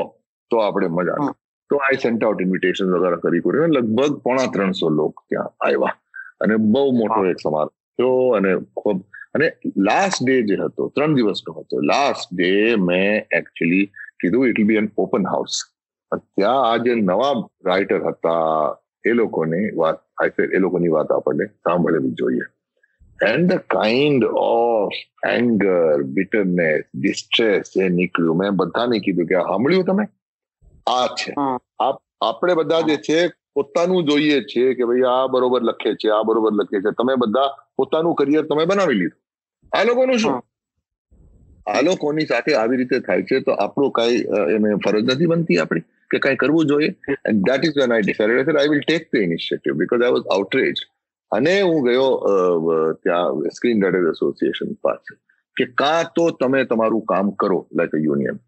તો આપણે મજા તો આઈ સેન્ટ આઉટ ઇન્વિટેશન વગેરે કરી કર્યું લગભગ પોણા ત્રણસો લોક ત્યાં આવ્યા. અને બહુ મોટો એક સમારોહ થયો અને ખૂબ અને લાસ્ટ ડે જે હતો ત્રણ દિવસનો હતો લાસ્ટ ડે મેં એકચ્યુઅલી કીધું it be an open house ત્યાં આ જે નવા રાઇટર હતા એ લોકોની વાત એ લોકોની વાત આપણને સાંભળવી જોઈએ. And the kind of anger, bitterness distress એ નીકળ્યું. મેં બધાને કીધું કે સાંભળ્યું તમે? આ છે. આપણે બધા જે છે પોતાનું જોઈએ છે કે ભાઈ આ બરોબર લખે છે આ બરોબર લખે છે. તમે બધા પોતાનું કરિયર તમે બનાવી લીધું. આ લોકોનું શું? આ લોકોની સાથે આવી રીતે થાય છે તો આપણું કઈ એને ફરજ નથી બનતી આપણી કે કંઈ કરવું જોઈએ. And that is when I decided I will take the initiative because I was outrage અને હું ગયો ત્યાં સ્ક્રીન રાઇટર્સ એસોસિએશન પાસે કે કાં તો તમે તમારું કામ કરો લાઈક અ યુનિયન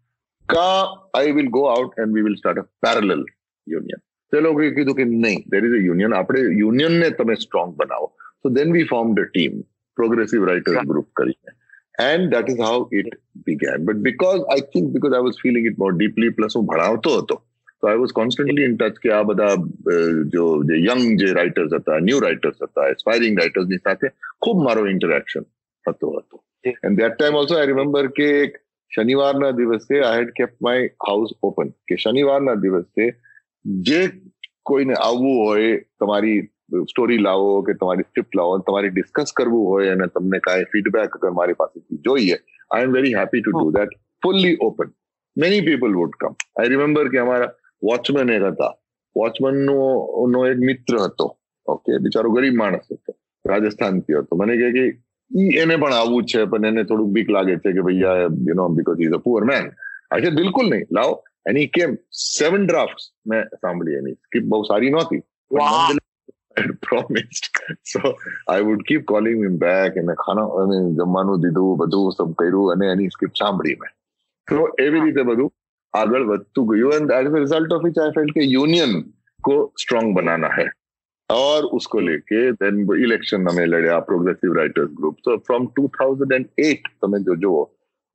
કાં I will go out and we will start a parallel union તે લોકોએ કીધું કે નહીં દેર ઇઝ અ યુનિયન આપણે યુનિયનને તમે સ્ટ્રોંગ બનાવો. So then we form the team progressive writers group કરીને. And that is how it began. But because i think because i was feeling it more deeply plus હું ભણાવતો હતો તો I was constantly in touch કે આ બધા જો જે યંગ જે રાઇટર્સ હતા ન્યૂ રાઇટર્સ હતા એસ્પાયરિંગ રાઇટર્સની સાથે ખૂબ મારો ઇન્ટરેક્શન હતો હતો and that time also I remember કે શનિવારના દિવસે I had kept my house open કે શનિવારના દિવસે જે કોઈને આવવું હોય તમારી સ્ટોરી લાવો કે તમારી સ્ક્રિપ્ટ લાવો તમારે ડિસ્કસ કરવું હોય અને તમને કાંઈ ફીડબેક અગર મારી પાસેથી જોઈએ I am very happy to do that fully open many people would come I remember કે અમારા વોચમેન એક હતા. વોચમેન નો એક મિત્ર હતો. ઓકે બિચારો ગરીબ માણસ હતો. રાજસ્થાનથી હતો. મને કહે કે એને પણ આવવું છે પણ એને થોડુંક બીક લાગે છે કે ભૈયા you know because is a poor man આ છે બિલકુલ નહીં. લાવો. એની કેમ સેવન ડ્રાફ્ટ મેં સાંભળી એની. સ્કીપ બહુ સારી નહોતી. I would keep calling him back અને ખાના અને જમવાનું દીધું બધું સબ કર્યું અને એની સ્ક્રિપ્ટ સાંભળી મેં. તો એવી રીતે બધું આગળ વધતું ગયું and as a result of which I felt કે યુનિયન को स्ट्रांग बनाना है और उसको लेके देन इलेक्शन અમે લડ્યા પ્રોગ્રેસિવ રાઇટર્સ ગ્રુપ તો ફ્રોમ 2008 તમે જો જુઓ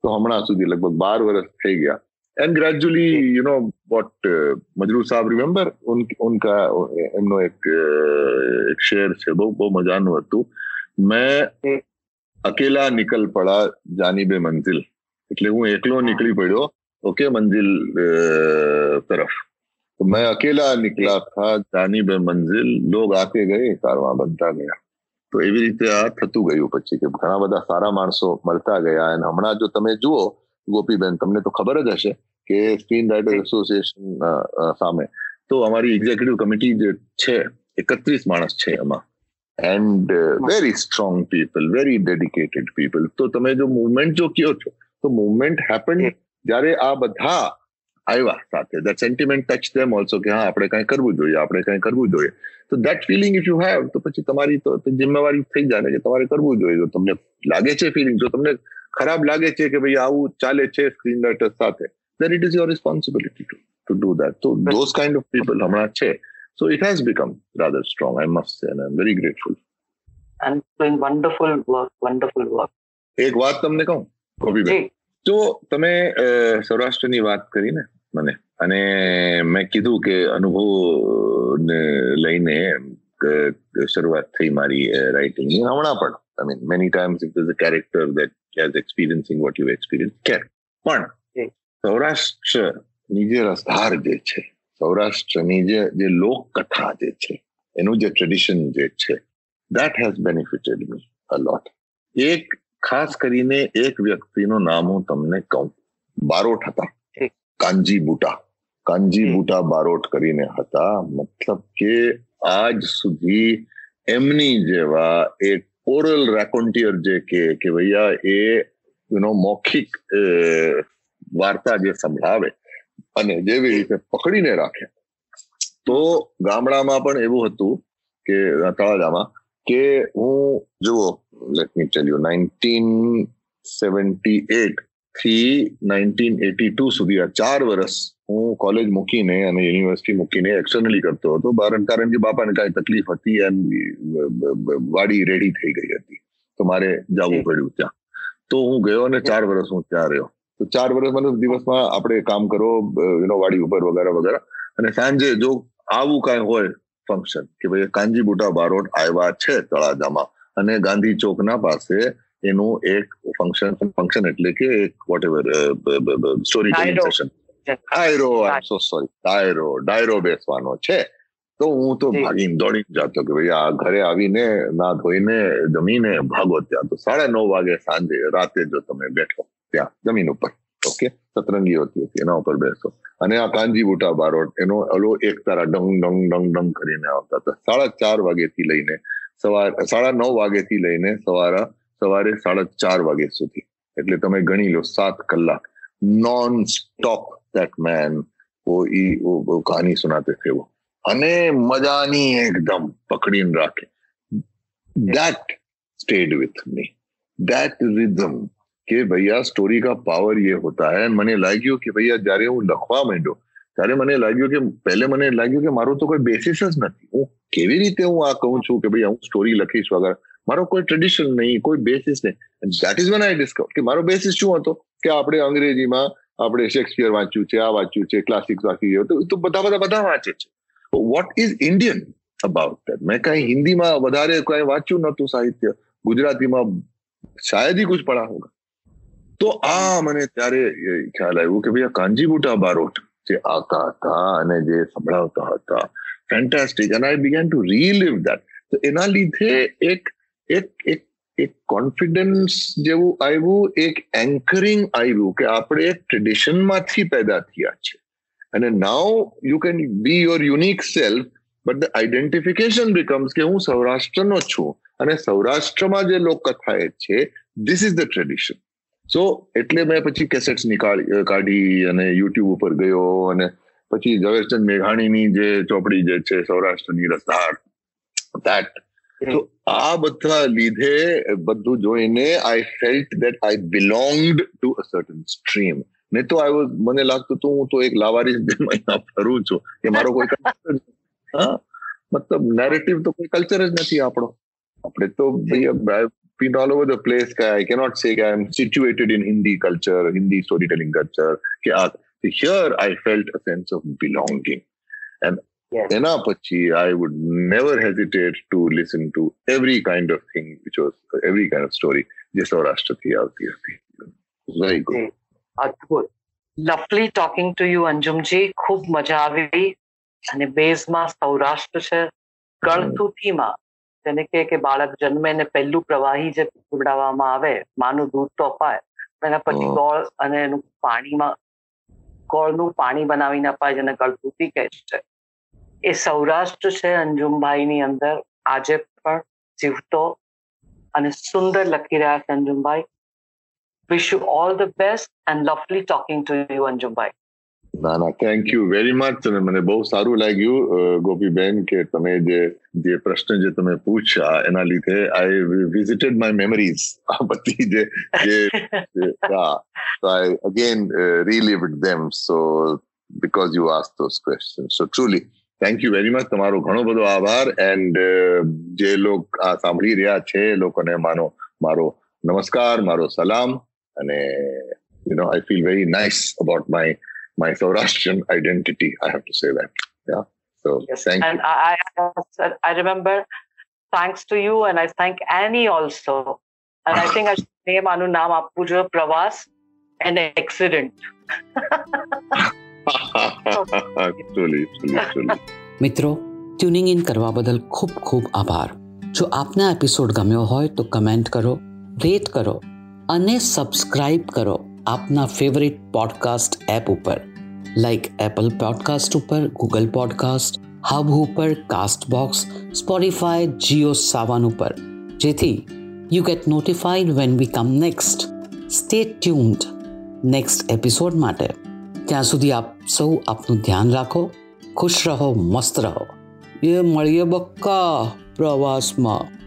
તો હમણાં સુધી લગભગ બાર વર્ષ થઈ ગયા and gradually you know what Majrooh साहब रिमेम्बर उन उनका એમનો એક એક શેર છે બહુ બહુ મજાનું હતું મેં અકેલા નિકલ પડા જાનીબે મંજિલ એટલે હું એકલો નીકળી પડ્યો ઓકે મંજિલ તરફ तो मैं अकेला निकला था जानीबे मंजिल लोग आते गए કારવા બનતા ગયા તો એવી રીતે આ થતું ગયું પછી કે ઘણા બધા સારા માણસો મળતા ગયા અને હમણાં જો તમે જુઓ ગોપીબેન તમને તો ખબર જ હશે કે સ્ક્રીન રાઇટર એસોસિએશન સામે તો અમારી એક્ઝિક્યુટિવ કમિટી જે છે એકત્રીસ માણસ છે એમાં and very strong people very dedicated people તો તમે જો મુવમેન્ટ જો કયો છો તો મુવમેન્ટ હેપન જ્યારે આ બધા આવ્યા સાથે that sentiment touch them also કે હા આપણે કઈ કરવું જોઈએ આપણે કઈ કરવું જોઈએ તો that feeling if you have તો પછી તમારી તો જિમ્મેવારી થઈ જાય કે તમારે કરવું જોઈએ જો તમને લાગે છે ફિલિંગ જો તમને ખરાબ લાગે છે કે ભાઈ આવું ચાલે છે સ્ક્રીન રાઇટર સાથે then it is your responsibility to, to do that. So those kind of people, Hamra Che. So it has become rather strong, I must say, and I'm very grateful. And doing wonderful work, wonderful work. એક વાત તમને કહું ગોપીભાઈ તો તમે સૌરાષ્ટ્રની વાત કરી ને મને અને મેં કીધું કે અનુભવ ને લઈને શરૂઆત થઈ મારી રાઇટિંગની હમણાં પણ I mean many times it is a character that has experiencing what you experience care પણ સૌરાષ્ટ્રની જે રસધાર જે છે સૌરાષ્ટ્રની જે જે લોકકથા જે છે એનું જે ટ્રેડિશન જે છે that has benefited me a lot એક ખાસ કરીને એક વ્યક્તિનું નામ હું તમને કહું. બારોટ હતા. કાનજી બુટા. કાનજી બુટા બારોટ કરીને હતા. મતલબ કે આજ સુધી એમની જેવા એક ઓરલ રેકોન્ટિયર જે કે કે ભૈયા એ યુનો મૌખિક વાર્તા જે સંભળાવે અને જેવી રીતે પકડીને રાખે. તો ગામડામાં પણ એવું હતું કે તળાજામાં કે હું જુઓ let me tell you nineteen seventy એટથી nineteen eighty two સુધી આ ચાર વર્ષ હું કોલેજ મૂકીને અને યુનિવર્સિટી મૂકીને એક્સટર્નલી કરતો હતો. કારણ કારણ કે બાપાને કાંઈ તકલીફ હતી એમ વાડી રેડી થઈ ગઈ હતી. તો મારે જવું પડ્યું ત્યાં. તો હું ગયો અને ચાર વર્ષ હું ત્યાં રહ્યો. તો ચાર વર્ષ મને દિવસમાં આપણે કામ કરો યુનો વાડી ઉપર વગેરે વગેરે. અને સાંજે જો આવું કાંઈ હોય ફંક્શન કે ભાઈ કાંજીબુટા બારોટ આવ્યા છે તળાજામાં અને ગાંધી ચોકના પાસે એનું એક ફંક્શન ફંક્શન એટલે કે એક વોટ એવર સ્ટોરી સેશન ડાયરો સો સોરી ડાયરો ડાયરો બેસવાનો છે. તો હું તો ભાગીને દોડી જતો કે ભાઈ આ ઘરે આવીને ના ધોઈને જમીને ભાગો ત્યાં. તો સાડા નવ વાગે સાંજે રાતે જો તમે બેઠો ત્યાં જમીન ઉપર. ઓકે સતરંગી હોતી, હતી, એના ઉપર બેસો અને આ કાનજી બુટા બારોટ એનો અલો એક તારા ડંગ ડંગ ડંગ ડંગ કરીને આવતા હતા. સાડા ચાર વાગેથી લઈને સવાર, સાડા નવ વાગેથી લઈને સવારે સવારે સાડા ચાર વાગે સુધી. એટલે તમે ગણી લો, સાત કલાક નોન સ્ટોપ ધેટ મેન ઓ ઈ કહાની સુનાતે થે વો અને મજાની એકદમ પકડીને રાખે. That stayed with me that rhythm કે ભૈયા સ્ટોરી કા પાવર યે હોતા હે મને લાગ્યું કે ભૈયા જ્યારે હું લખવા માંડ્યો ત્યારે મને લાગ્યું કે પહેલે મને લાગ્યું કે મારું તો કોઈ બેસિસ જ નથી હું કેવી રીતે હું આ કહું છું કે ભાઈ હું સ્ટોરી લખીશ વગર મારો કોઈ ટ્રેડિશન નહીં કોઈ બેસિસ નહીં that is one I discover કે મારો બેસિસ શું હતો કે આપણે અંગ્રેજીમાં આપણે શેક્સપિયર વાંચ્યું છે આ વાંચ્યું છે ક્લાસિક વાંચ્યું છે તો બધા બધા બધા વાંચે છે what is Indian about that મેં કાંઈ હિન્દીમાં વધારે કાંઈ વાંચ્યું નહોતું સાહિત્ય ગુજરાતીમાં શાયદ હી કુછ પડા હોગા તો આ મને ત્યારે ખ્યાલ આવ્યું કે ભાઈ કાંજી બુટા બારોટ જે આકા હતા અને જે સંભળાવતા હતા ફેન્ટાસ્ટિક અને I began to relive that તો એના લીધે એક એક એક એક કોન્ફિડન્સ જેવું આવ્યું, એક એન્કરિંગ આવ્યું કે આપણે એક ટ્રેડિશનમાંથી પેદા થયા છે. અને now you can be your unique self but the identification becomes કે હું સૌરાષ્ટ્રનો છું. અને સૌરાષ્ટ્રમાં જે લોકકથા છે this is the tradition so એટલે મેં પછી કેસેટ્સ નીકાળી કાઢી અને યુટ્યુબ ઉપર ગયો અને પછી ઝવેરચંદ મેઘાણીની જે ચોપડી જે છે સૌરાષ્ટ્રની રસાર દેટ તો આ બધા લીધે બધું જોઈને I felt that I belonged to a certain stream ને તો આઈ વોઝ મને લાગતું હતું હું તો એક લાવારીસ મહિના ફરું છું કે મારો કોઈ હા મતલબ નેરેટિવ તો કોઈ કલ્ચર જ નથી આપણો. આપણે તો been all over the place. I cannot say I'm situated in Hindi culture, Hindi storytelling culture. Here, I felt a sense of belonging. And એના પછી I would never hesitate to listen to every kind of thing which was every kind of story જે સૌરાષ્ટ્રથી આવતી હતી very good અદ્ભુત lovely talking to you અંજુમજી ખૂબ મજા આવી અને બેઝમાં સૌરાષ્ટ્ર છે ગળથુથીમાં તેને કહે કે બાળક જન્મે ને પહેલું પ્રવાહી જે પીવડાવવામાં આવે માનું દૂધ તો અપાય એના પછી ગોળ અને એનું પાણીમાં ગોળનું પાણી બનાવીને અપાય જેને ગળથુથી કહે છે. એ સૌરાષ્ટ્ર છે અંજુમભાઈની અંદર આજે પણ જીવતો અને સુંદર લખી રહ્યા છે અંજુમભાઈ. Wish you all the best and lovely talking to you અંજુમભાઈ. ના ના થેન્ક યુ વેરી મચ અને મને બહુ સારું લાગ્યું ગોપીબેન, કે તમે જે જે પ્રશ્ન જે તમે પૂછ્યા, એના લીધે આઈ વિઝિટેડ માય મેમરીઝ આ બધી જે જે I again relived them so because you ask those question so truly thank you very much તમારો ઘણો બધો આભાર. એન્ડ જે લોક, આ સાંભળી રહ્યા છે, એ લોકોને માનો, મારો નમસ્કાર, મારો સલામ. અને you know I feel very nice about my my saurashtrian identity i have to say that yeah so yes. thank and you I, I i remember thanks to you and i thank annie also and i think i should name anu naam આપવું Pravas an accident truly, truly, truly. મિત્રો tuning in કરવા બદલ ખૂબ ખૂબ આભાર જો આપને episode ગમ્યો હોય તો કમેન્ટ કરો રેટ કરો અને સબસ્ક્રાઇબ કરો આપના ફેવરિટ પોડકાસ્ટ એપ ઉપર. લાઈક એપલ પોડકાસ્ટ ઉપર ગૂગલ પોડકાસ્ટ હબ ઉપર કાસ્ટ બોક્સ સ્પોટીફાય જીઓ સાવન ઉપર. જેથી you get notified when we come next stay tuned next episode માટે. ત્યાં સુધી આપ સૌ આપનું ધ્યાન રાખો, ખુશ રહો, મસ્ત રહો. એ મળીએ બક્કા પ્રવાસમાં.